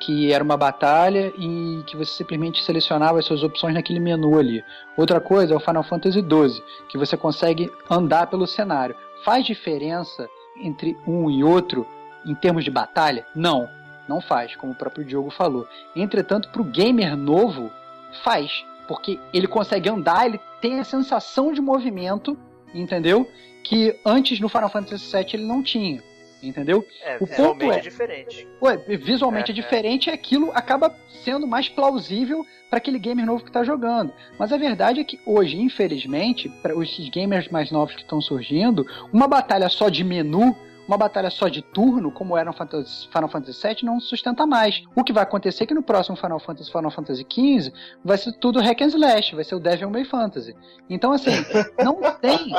que era uma batalha e que você simplesmente selecionava as suas opções naquele menu ali. Outra coisa é o Final Fantasy XII, que você consegue andar pelo cenário. Faz diferença entre um e outro em termos de batalha? Não, não faz, como o próprio Diogo falou. Entretanto, para o gamer novo, faz, porque ele consegue andar, ele tem a sensação de movimento, entendeu? Que antes no Final Fantasy VII ele não tinha, entendeu? É, O visualmente ponto é- é diferente. Ué, visualmente É, é, diferente e aquilo acaba sendo mais plausível para aquele gamer novo que está jogando. Mas a verdade é que hoje, infelizmente, para os gamers mais novos que estão surgindo, uma batalha só de menu uma batalha só de turno, como era no Final Fantasy VII, não sustenta mais. O que vai acontecer é que no próximo Final Fantasy, Final Fantasy XV, vai ser tudo hack and slash, vai ser o Devil May Fantasy. Então, assim, não tem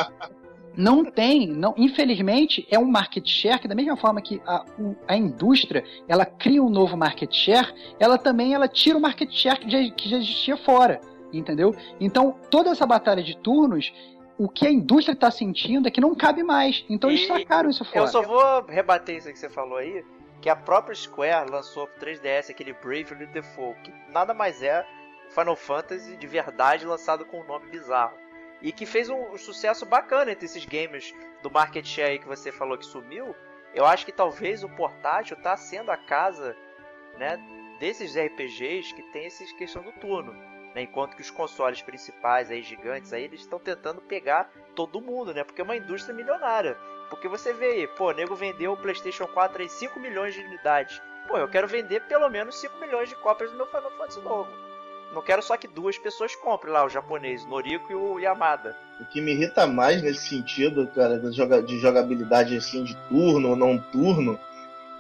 não tem, não, infelizmente, é um market share que da mesma forma que a, a indústria ela cria um novo market share, ela também ela tira o market share que já, que já existia fora, entendeu? Então toda essa batalha de turnos o que a indústria está sentindo é que não cabe mais. Então eles sacaram isso fora. Eu só vou rebater isso que você falou aí, que a própria Square lançou pro 3DS aquele Bravely Default, que nada mais é Final Fantasy de verdade lançado com um nome bizarro. E que fez um, sucesso bacana entre esses gamers do market share aí que você falou que sumiu. Eu acho que talvez o portátil tá sendo a casa, né, desses RPGs que tem essa questão do turno. Né? Enquanto que os consoles principais aí, gigantes, aí, eles estão tentando pegar todo mundo, né? Porque é uma indústria milionária. Porque você vê aí, pô, o nego vendeu o PlayStation 4 aí 5 milhões de unidades. Pô, eu quero vender pelo menos 5 milhões de cópias do meu Final Fantasy novo. Não quero só que duas pessoas comprem lá, o japonês, o Noriko e o Yamada. O que me irrita mais nesse sentido, cara, de jogabilidade assim, de turno ou não turno,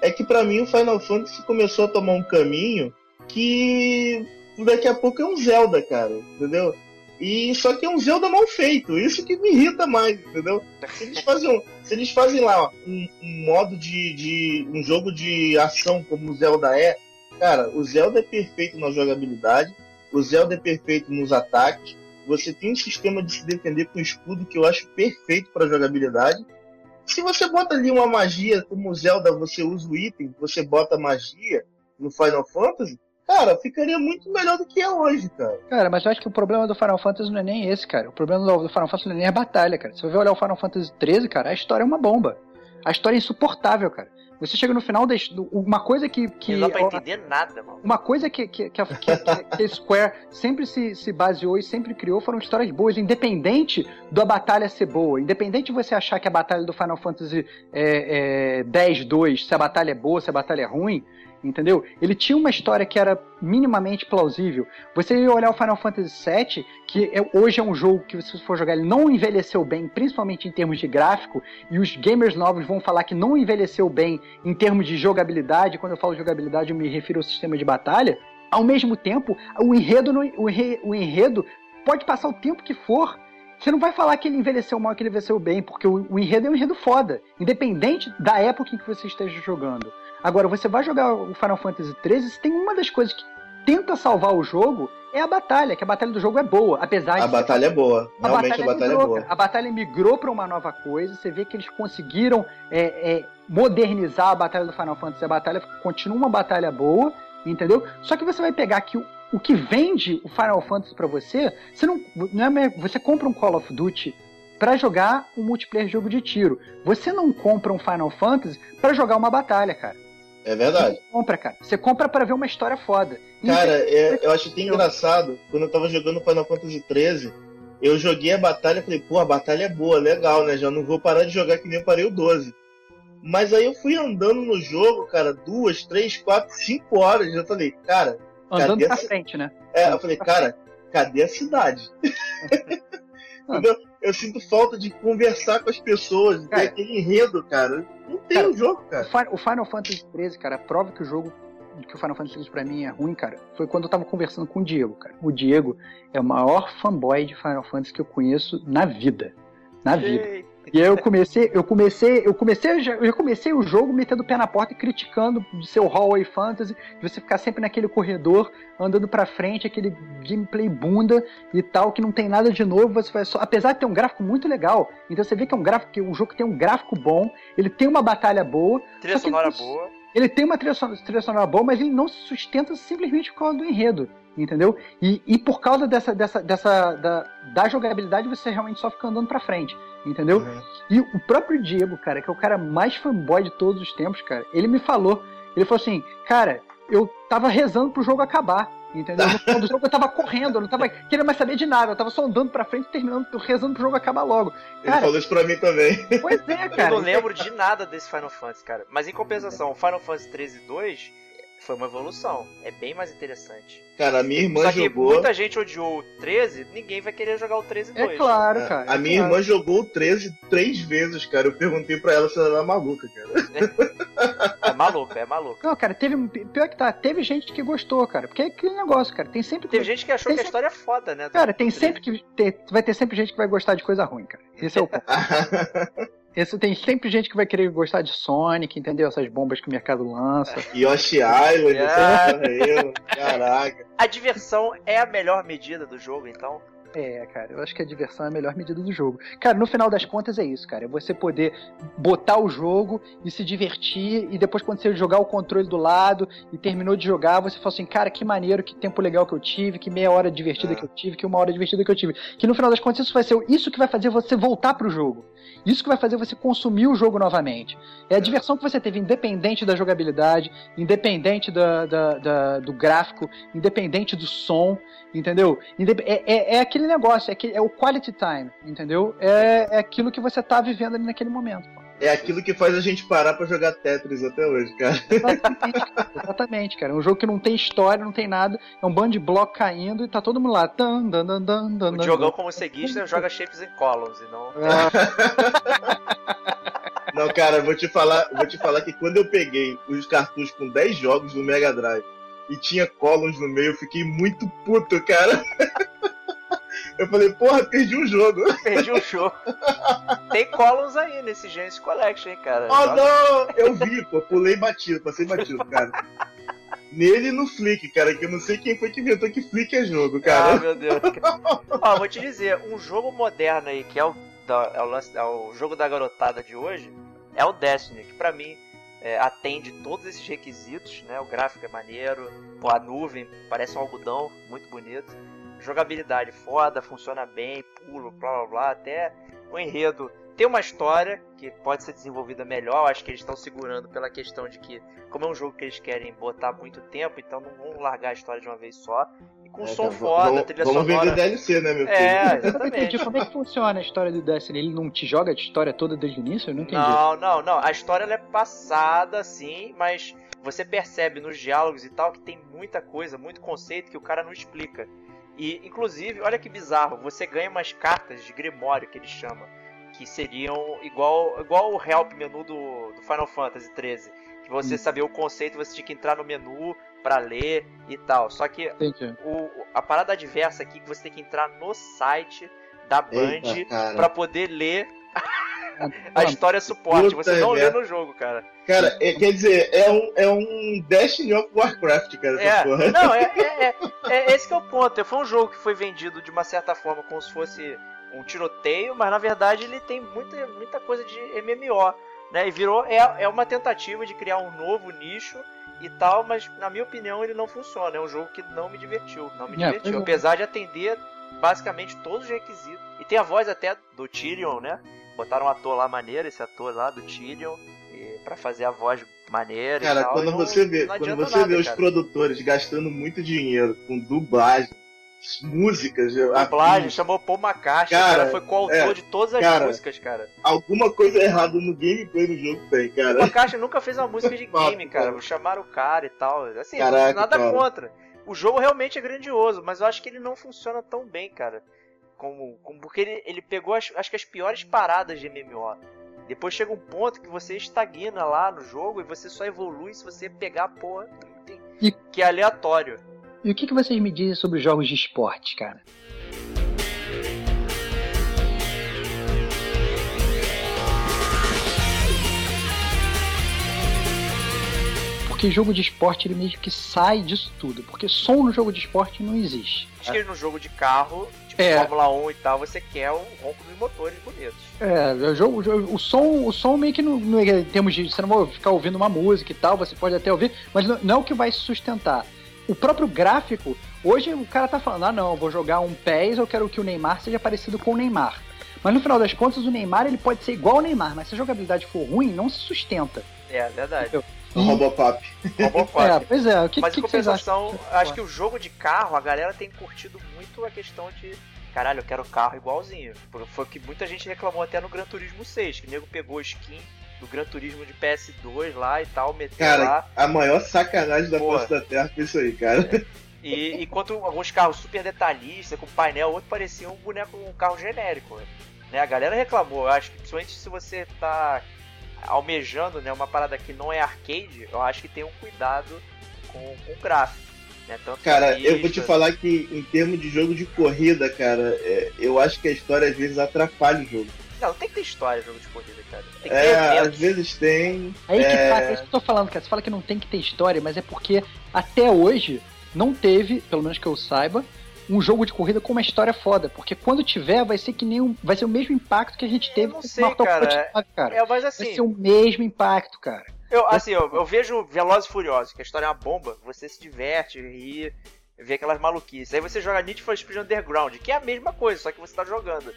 é que para mim o Final Fantasy começou a tomar um caminho que daqui a pouco é um Zelda, cara, entendeu? E só que é um Zelda mal feito, isso que me irrita mais, entendeu? Se eles fazem, se eles fazem lá um, um modo de, de. um jogo de ação como o Zelda é, cara, o Zelda é perfeito na jogabilidade, o Zelda é perfeito nos ataques, você tem um sistema de se defender com escudo que eu acho perfeito para jogabilidade. Se você bota ali uma magia, como o Zelda, você usa o item, você bota magia no Final Fantasy, cara, ficaria muito melhor do que é hoje, cara. Cara, mas eu acho que o problema do Final Fantasy não é nem esse, cara. O problema do Final Fantasy não é nem a batalha, cara. Se você olhar o Final Fantasy 13, cara, a história é uma bomba. A história é insuportável, cara. Você chega no final, das, uma coisa que. que não dá pra entender nada, mano. Uma coisa que, que, que, a, que, que a Square sempre se, se baseou e sempre criou foram histórias boas, independente da batalha ser boa. Independente de você achar que a batalha do Final Fantasy é, é 10-2, se a batalha é boa, se a batalha é ruim entendeu? Ele tinha uma história que era minimamente plausível. Você ia olhar o Final Fantasy VII, que é, hoje é um jogo que, se você for jogar, ele não envelheceu bem, principalmente em termos de gráfico, e os gamers novos vão falar que não envelheceu bem em termos de jogabilidade. Quando eu falo jogabilidade, eu me refiro ao sistema de batalha. Ao mesmo tempo, o enredo, o enredo pode passar o tempo que for, você não vai falar que ele envelheceu mal, que ele envelheceu bem, porque o, o, enredo é um enredo foda, independente da época em que você esteja jogando. Agora, você vai jogar o Final Fantasy XIII, se tem uma das coisas que tenta salvar o jogo, é a batalha, que a batalha do jogo é boa, apesar a de. Batalha é boa. A Realmente batalha a batalha migrou, é boa. A batalha migrou para uma nova coisa, você vê que eles conseguiram é, é, modernizar a batalha do Final Fantasy, a batalha continua uma batalha boa, entendeu? Só que você vai pegar que o, o que vende o Final Fantasy para você, você não, não é, você compra um Call of Duty para jogar um multiplayer jogo de tiro. Você não compra um Final Fantasy para jogar uma batalha, cara. É verdade. Você compra, cara. Você compra para ver uma história foda. Cara, é, eu acho até engraçado, quando eu tava jogando Final Fantasy XIII, eu joguei a batalha e falei, pô, a batalha é boa, legal, né? Já não vou parar de jogar que nem eu parei o 12. Mas aí eu fui andando no jogo, cara, duas, três, quatro, cinco horas. Eu falei, cara. Andando pra a... frente, né? É, eu falei, cara, cadê a cidade? Entendeu? Eu sinto falta de conversar com as pessoas, ter aquele enredo, cara. Não tem cara, um jogo, cara. O Final Fantasy XIII, cara, a prova que o jogo que o Final Fantasy XIII pra mim é ruim, cara, foi quando eu tava conversando com o Diego, cara. O Diego é o maior fanboy de Final Fantasy que eu conheço na vida. Na vida. Eita. E aí eu comecei, eu comecei, eu comecei, eu comecei o jogo metendo o pé na porta e criticando de seu hallway fantasy, de você ficar sempre naquele corredor, andando para frente, aquele gameplay bunda e tal, que não tem nada de novo, você vai só, apesar de ter um gráfico muito legal. Então você vê que é um gráfico, que o jogo tem um gráfico bom, ele tem uma batalha boa, trilha sonora boa. Ele tem uma trilha sonora, trilha sonora boa, mas ele não se sustenta simplesmente por causa do enredo entendeu? E, e por causa dessa, dessa, dessa da, da jogabilidade, você realmente só fica andando pra frente, entendeu? Uhum. E o próprio Diego, cara, que é o cara mais fanboy de todos os tempos, cara, ele me falou, ele falou assim, cara, eu tava rezando pro jogo acabar. Entendeu? No final do jogo eu tava correndo, eu não tava querendo mais saber de nada, eu tava só andando pra frente, terminando, rezando pro jogo acabar logo. Cara, Ele falou isso pra mim também. Pois é, cara. Eu não lembro de nada desse Final Fantasy, cara. Mas em compensação, o Final Fantasy 13 2 Foi uma evolução. É bem mais interessante. Cara, a minha irmã Só que jogou. muita gente odiou o 13, ninguém vai querer jogar o 13 2. É claro, cara. A é minha claro. irmã jogou o 13 três vezes, cara. Eu perguntei pra ela se ela era maluca, cara. É maluco, é maluco. Não, cara, teve. Pior que tá, teve gente que gostou, cara. Porque é aquele negócio, cara. Tem sempre. Teve gente que achou Tem que a sempre- história é foda, né? Cara, tem sempre que. ter- vai ter sempre gente que vai gostar de coisa ruim, cara. Esse é o ponto. Esse, tem sempre gente que vai querer gostar de Sonic, entendeu? Essas bombas que o mercado lança. Yoshi Island, É. Caraca. A diversão é a melhor medida do jogo, então. É, cara, eu acho que a diversão é a melhor medida do jogo. Cara, no final das contas é isso, cara. É você poder botar o jogo e se divertir, e depois, quando você jogar o controle do lado e terminou de jogar, você fala assim, cara, que maneiro, que tempo legal que eu tive, que meia hora divertida É. que eu tive, que uma hora divertida que eu tive. Que no final das contas isso vai ser isso que vai fazer você voltar pro jogo. Isso que vai fazer você consumir o jogo novamente. É a diversão que você teve, independente da jogabilidade, independente da, da- da- do gráfico, independente do som, entendeu? É, é- é aquele negócio, é, aquele- é o quality time, entendeu? É, é aquilo que você tá vivendo ali naquele momento. É aquilo que faz a gente parar pra jogar Tetris até hoje, cara. Exatamente, cara. Exatamente, cara. É um jogo que não tem história, não tem nada. É um bando de bloco caindo e tá todo mundo lá. Dan, dan, dan, dan, dan, O dan. como ceguista, joga shapes and columns e não. É, Não, cara, vou te falar, vou te falar que quando eu peguei os cartuchos com 10 jogos no Mega Drive e tinha columns no meio, eu fiquei muito puto, cara. Eu falei, porra, perdi um jogo. Perdi o show. Tem columns aí nesse Genesis Collection, hein, cara. Oh Joga- não! Eu vi, pô, pulei batido, passei batido, cara. Nele e no Flick, cara, que eu não sei quem foi que inventou que Flick é jogo, Ah, cara. meu Deus. Ó, vou te dizer, um jogo moderno aí, que é o, é o, lance- é o jogo da garotada de hoje, é o Destiny, que pra mim é, atende todos esses requisitos, né? O gráfico é maneiro, pô, a nuvem parece um algodão, muito bonito. Jogabilidade foda, funciona bem, pulo, blá blá blá, até o enredo tem uma história que pode ser desenvolvida melhor. Eu acho que eles estão segurando pela questão de que, como é um jogo que eles querem botar muito tempo, então não vão largar a história de uma vez só. E com um É, som tá, foda, vamos, trilha vamos sonora. vender DLC, né, meu filho? É, exatamente. como é que funciona a história do Destiny. Ele não te joga a história toda desde o início? Eu não entendi. Não, não, não. A história ela é passada, sim, mas você percebe nos diálogos e tal que tem muita coisa, muito conceito que o cara não explica. E, inclusive, olha que bizarro, você ganha umas cartas de Grimório, que ele chama, que seriam igual, igual o Help menu do, do Final Fantasy XIII. Que você sabia o conceito, você tinha que entrar no menu pra ler e tal. Só que o, a parada adversa aqui é que você tem que entrar no site da Band pra poder ler a história suporte. Puta Você não lê no jogo, cara. Cara, é- quer dizer, é um, é um Destiny of Warcraft, cara, essa É, porra. não, é, é, é, é esse que é o ponto. Foi um jogo que foi vendido de uma certa forma como se fosse um tiroteio, mas na verdade ele tem muita, muita coisa de MMO, né? E virou é, é uma tentativa de criar um novo nicho e tal, mas na minha opinião ele não funciona. É um jogo que não me divertiu, não me É, divertiu, é. apesar de atender basicamente todos os requisitos. E tem a voz até do Tyrion, né? Botaram um ator lá maneiro, esse ator lá do Tyrion, e, pra fazer a voz maneira e Cara, tal. quando e não- você vê, não quando você nada, vê os cara. produtores gastando muito dinheiro com dublagem, músicas, a- dublagem, chamou Paul McCartney, o Cara, cara foi coautor é, de todas as cara. músicas, cara. alguma coisa errada no gameplay do jogo tem, O cara. McCartney nunca fez uma música de game, cara. Chamaram o cara e tal. Assim, Caraca, nada cara. contra. O jogo realmente é grandioso, mas eu acho que ele não funciona tão bem, cara. Como, como porque ele, ele pegou as, acho que as piores paradas de MMO. Depois chega um ponto que você estagna lá no jogo e você só evolui se você pegar a porra E- que é aleatório. E o que, que vocês me dizem sobre jogos de esporte, cara? Porque jogo de esporte ele meio que sai disso tudo. Porque som no jogo de esporte não existe. Acho que no jogo de carro, É. Fórmula 1 e tal, você quer o ronco dos motores bonitos. É, o jogo, o som, o som meio que não, não é em termos de você não vai ficar ouvindo uma música e tal, você pode até ouvir, mas não, não é o que vai sustentar. O próprio gráfico, hoje o cara tá falando, ah não, eu vou jogar um PES, eu quero que o Neymar seja parecido com o Neymar. Mas no final das contas, o Neymar ele pode ser igual ao Neymar, mas se a jogabilidade for ruim, não se sustenta. É, verdade. O Robocop. Robocop. É, pois é, o que, Mas que em que compensação, acho que o jogo de carro, a galera tem curtido muito a questão de. Caralho, eu quero carro igualzinho. Foi o que muita gente reclamou até no Gran Turismo 6, que o nego pegou skin do Gran Turismo de PS2 lá e tal, meter Cara, lá. a maior sacanagem da face da Terra foi isso aí, cara. E enquanto alguns carros super detalhistas, com painel, outro parecia um boneco, um carro genérico. Né? A galera reclamou, eu acho que principalmente se você tá almejando né, uma parada que não é arcade, eu acho que tem um cuidado com, com o gráfico. Né? Tanto Cara, que eu vou te falar que em termos de jogo de corrida, cara, é, eu acho que a história às vezes atrapalha o jogo. Não, tem que ter história jogo de corrida, cara. Tem que ter É, eventos. às vezes tem. Aí que É. tá, é isso que eu tô falando, cara. Você fala que não tem que ter história, mas é porque até hoje não teve, pelo menos que eu saiba, um jogo de corrida com uma história foda. Porque quando tiver, vai ser que nem um, vai ser o mesmo impacto que a gente teve não com sei, Mortal cara. Kombat 9, cara. É, mas Vai assim, ser o mesmo impacto, cara. eu, assim eu, eu vejo Velozes e Furiosos, que a história é uma bomba, você se diverte, ri, vê aquelas maluquices. Aí você joga Need for Speed Underground, que é a mesma coisa, só que você tá jogando.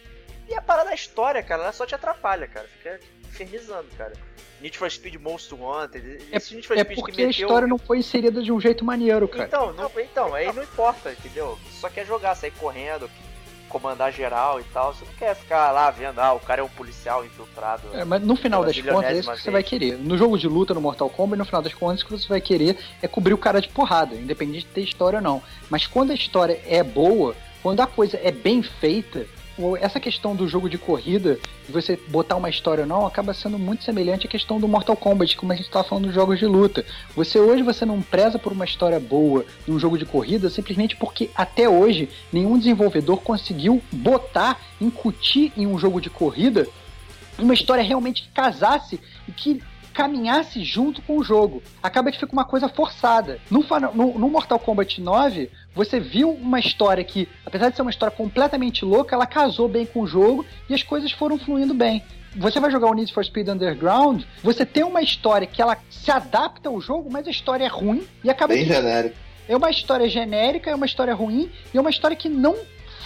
E a parada da história, cara, ela só te atrapalha, cara. Fica infernizando, cara. Need for Speed Most Wanted, esse Need for É Speed que porque a meteu... história não foi inserida de um jeito maneiro, cara. Então, não, então, aí não importa, entendeu? Você só quer jogar, sair correndo, comandar geral e tal. Você não quer ficar lá vendo, ah, o cara é um policial infiltrado. É, mas no final das contas, é isso que você vez. vai querer. No jogo de luta, no Mortal Kombat, no final das contas, o que você vai querer é cobrir o cara de porrada, independente de ter história ou não. Mas quando a história é boa, quando a coisa é bem feita, essa questão do jogo de corrida, de você botar uma história ou não, acaba sendo muito semelhante à questão do Mortal Kombat, como a gente estava falando dos jogos de luta. Você hoje você não preza por uma história boa num jogo de corrida simplesmente porque até hoje nenhum desenvolvedor conseguiu botar, incutir em um jogo de corrida uma história realmente que casasse e que caminhasse junto com o jogo. Acaba que fica uma coisa forçada. No, no- no Mortal Kombat 9, você viu uma história que, apesar de ser uma história completamente louca, ela casou bem com o jogo e as coisas foram fluindo bem. Você vai jogar o Need for Speed Underground, você tem uma história que ela se adapta ao jogo, mas a história é ruim e acaba Bem que genérico. é uma história genérica, é uma história ruim e é uma história que não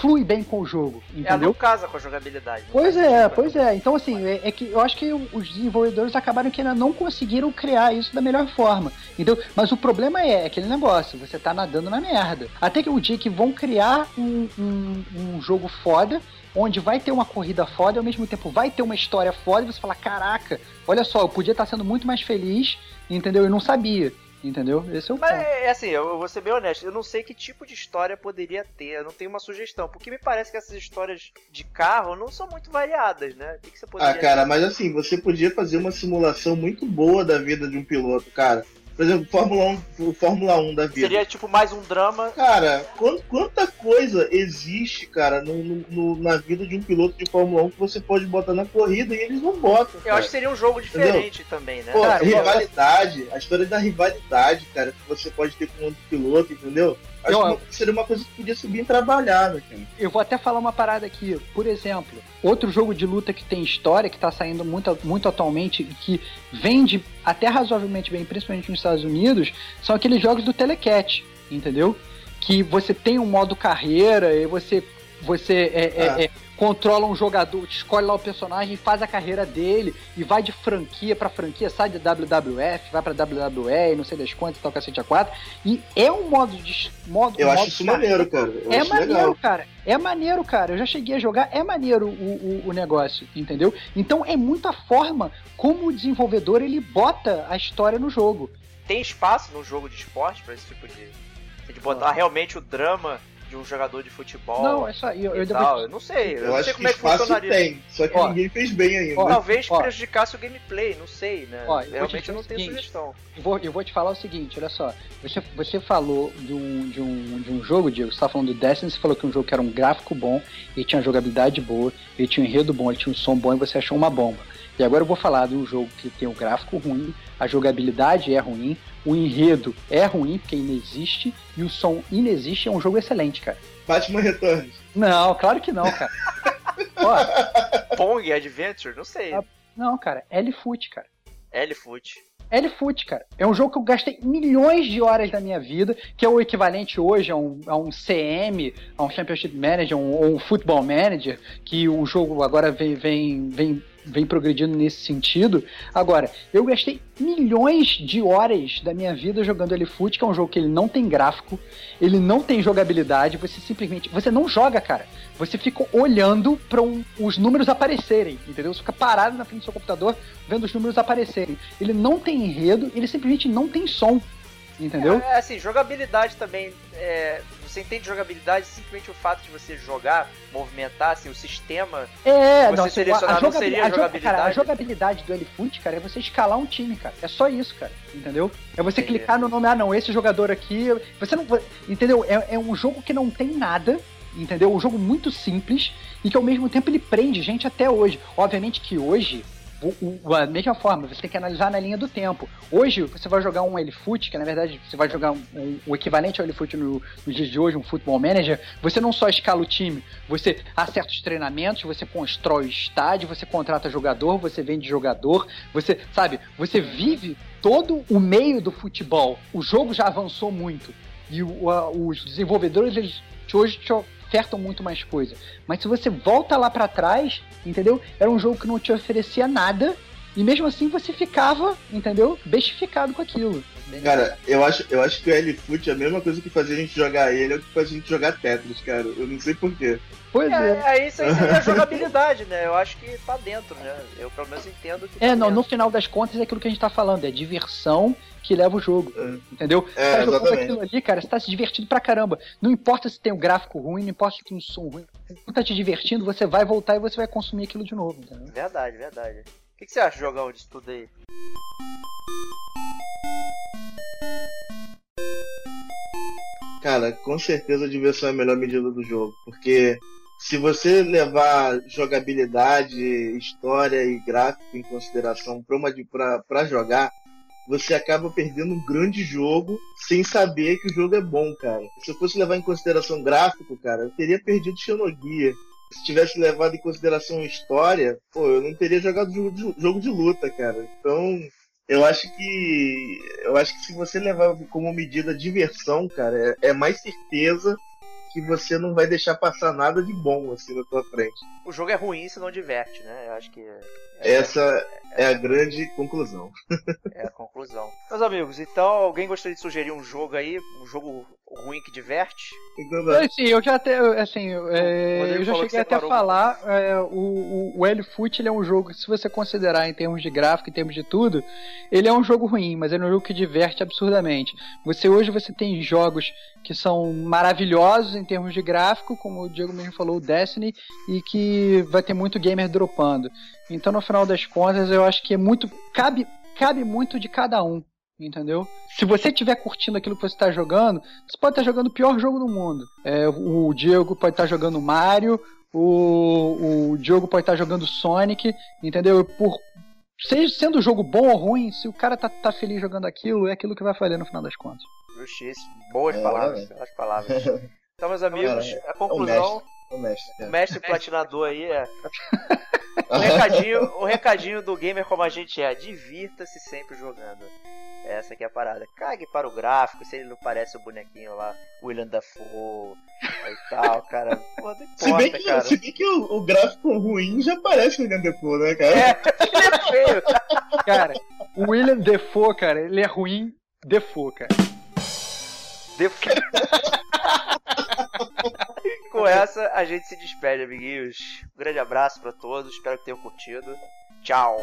flui bem com o jogo, Ela entendeu? não casa com a jogabilidade. Pois é, sentido, pois é. Então, assim, é, é que eu acho que os desenvolvedores acabaram que ainda não conseguiram criar isso da melhor forma. Entendeu? Mas o problema é, é aquele negócio, você tá nadando na merda. Até que o dia que vão criar um, um, um jogo foda, onde vai ter uma corrida foda e ao mesmo tempo vai ter uma história foda, e você fala, caraca, olha só, eu podia estar sendo muito mais feliz, entendeu? Eu não sabia. Entendeu? Esse é o Mas ponto. é assim, eu vou ser bem honesto, eu não sei que tipo de história poderia ter, eu não tenho uma sugestão, porque me parece que essas histórias de carro não são muito variadas, né? O que, que você poderia Ah, cara, mas assim, você podia fazer uma simulação muito boa da vida de um piloto, cara. Por exemplo, Fórmula 1, o Fórmula 1 da vida. Seria tipo mais um drama. Cara, quan- quanta coisa existe, cara, no, no- na vida de um piloto de Fórmula 1 que você pode botar na corrida e eles não botam. Eu cara. acho que seria um jogo diferente também, né? Pô, Cara, rivalidade, a história da rivalidade, cara, que você pode ter com outro piloto, entendeu? Acho Eu- que seria uma coisa que podia subir em trabalhar, né, cara? Eu vou até falar uma parada aqui. Por exemplo, outro jogo de luta que tem história, que tá saindo muito, muito atualmente e que vende até razoavelmente bem, principalmente nos Estados Unidos, são aqueles jogos do Telecat, entendeu? Que você tem um modo carreira e você, você é, é, Ah. é, controla um jogador, escolhe lá o personagem, faz a carreira dele e vai de franquia pra franquia, sai de WWF, vai pra WWE, não sei das quantas, tal, cacete a 4. E é um modo de. Modo, Eu modo acho isso carreira maneiro, cara. Eu é maneiro, legal. cara. É maneiro, cara. Eu já cheguei a jogar, é maneiro o, o, o negócio, entendeu? Então é muita forma como o desenvolvedor ele bota a história no jogo. Tem espaço no jogo de esporte pra esse tipo de. De botar realmente o drama de um jogador de futebol. Não, é só. Eu, eu depois-. Eu não sei, eu, Eu não sei acho que como é que funcionaria. tem, só que Ó, ninguém fez bem ainda. ó, Talvez Ó. prejudicasse o gameplay, não sei, né? Ó, Realmente eu não tenho seguinte. sugestão. Eu vou, eu vou te falar o seguinte, olha só. Você, você falou de um, de, um, de um jogo, Diego, você tá falando do Destiny, você falou que um jogo que era um gráfico bom, ele tinha jogabilidade boa, ele tinha um enredo bom, ele tinha um som bom e você achou uma bomba. E agora eu vou falar de um jogo que tem um gráfico ruim, a jogabilidade é ruim, o enredo é ruim porque inexiste e o som inexiste, é um jogo excelente, cara. Batman Returns. Não, claro que não, cara. Ó, Pong Adventure, não sei. Ah. não, cara, L-Foot, cara. L-Foot. L-Foot, cara. É um jogo que eu gastei milhões de horas da minha vida, que é o equivalente hoje a um, a um CM, a um Championship Manager, um, ou um Football Manager, que o jogo agora vem, vem, vem vem progredindo nesse sentido. Agora, eu gastei milhões de horas da minha vida jogando L-Foot, que é um jogo que ele não tem gráfico, ele não tem jogabilidade, você simplesmente. Você não joga, cara. Você fica olhando para um, os números aparecerem, entendeu? Você fica parado na frente do seu computador vendo os números aparecerem. Ele não tem enredo, ele simplesmente não tem som. Entendeu? É, assim, jogabilidade também. É, você entende jogabilidade simplesmente o fato de você jogar, movimentar, assim, o sistema. É, você não, selecionar não seria a, jogabilidade. Cara, a jogabilidade do L-Foot, cara, é você escalar um time, cara. É só isso, cara. Entendeu? É você Entendi. clicar no nome, ah, não, esse jogador aqui. Você não. Entendeu? É, é um jogo que não tem nada. Entendeu? Um jogo muito simples e que ao mesmo tempo ele prende gente até hoje. Obviamente que hoje a mesma forma, você tem que analisar na linha do tempo. Hoje, você vai jogar um L-Foot, que na verdade você vai jogar um, um, o equivalente ao L-Foot no, nos dias de hoje, um Football Manager, você não só escala o time, você acerta os treinamentos, você constrói o estádio, você contrata jogador, você vende jogador, você, sabe, você vive todo o meio do futebol. O jogo já avançou muito. E o, a, os desenvolvedores, eles hoje ofertam muito mais coisa. Mas se você volta lá para trás, entendeu? Era um jogo que não te oferecia nada. E mesmo assim você ficava, entendeu? Bestificado com aquilo. Cara, eu acho, eu acho que o L-Foot é a mesma coisa que fazia a gente jogar ele, é o que faz a gente jogar Tetris, cara. Eu não sei porquê. Pois é. É, aí isso aí seria jogabilidade, né? Eu acho que tá dentro, né? Eu pelo menos entendo que. É, tá não, dentro. no final das contas é aquilo que a gente tá falando, é diversão que leva o jogo. É. Entendeu? É, você tá jogando exatamente. aquilo ali, cara, você tá se divertindo pra caramba. Não importa se tem um gráfico ruim, não importa se tem um som ruim. Se tá te divertindo, você vai voltar e você vai consumir aquilo de novo, entendeu? Verdade, verdade. O que, que você acha, jogão, disso tudo aí? Cara, com certeza a diversão é a melhor medida do jogo. Porque se você levar jogabilidade, história e gráfico em consideração pra jogar, você acaba perdendo um grande jogo sem saber que o jogo é bom, cara. Se eu fosse levar em consideração gráfico, cara, eu teria perdido Xenogear. Se tivesse levado em consideração história, pô, eu não teria jogado jogo de, jogo de luta, cara. Então, eu acho que. Eu acho que se você levar como medida diversão, cara, é, é mais certeza que você não vai deixar passar nada de bom assim na tua frente. O jogo é ruim se não diverte, né? Eu acho que. é- Essa é a grande conclusão. É a conclusão. Meus amigos, então alguém gostaria de sugerir um jogo aí? Um jogo ruim que diverte? Então, Assim, eu já até, assim, é, eu já cheguei até a falar, é, o, o, o L-Foot ele é um jogo que se você considerar em termos de gráfico, em termos de tudo, ele é um jogo ruim, mas ele é um jogo que diverte absurdamente. Você hoje você tem jogos que são maravilhosos em termos de gráfico, como o Diego mesmo falou, o Destiny, e que vai ter muito gamer dropando. Então, no final das contas, eu acho que é muito cabe cabe muito de cada um. Entendeu? Se você estiver curtindo aquilo que você está jogando, você pode estar jogando o pior jogo do mundo. É, o Diego pode estar jogando Mario, o, o Diogo pode estar jogando Sonic, entendeu? Por seja sendo o jogo bom ou ruim, se o cara tá, tá feliz jogando aquilo, é aquilo que vai fazer no final das contas. Justíssimo. Boas É, palavras, é. palavras. Então, meus amigos, Cara, a conclusão, O mestre. o mestre platinador aí é. O recadinho, o recadinho do gamer como a gente é, divirta-se sempre jogando. Essa aqui é a parada. Cague para o gráfico, se ele não parece o bonequinho lá, William Dafoe e tal, cara. Pô, não Se bem importa, que, cara. se bem que o, o gráfico ruim já parece o Deadpool, né, cara? É, ele é feio. Cara, o William Defoe, cara, ele é ruim Defoe, cara. Defoe. Com essa, a gente se despede, amiguinhos. Um grande abraço pra todos, espero que tenham curtido. Tchau.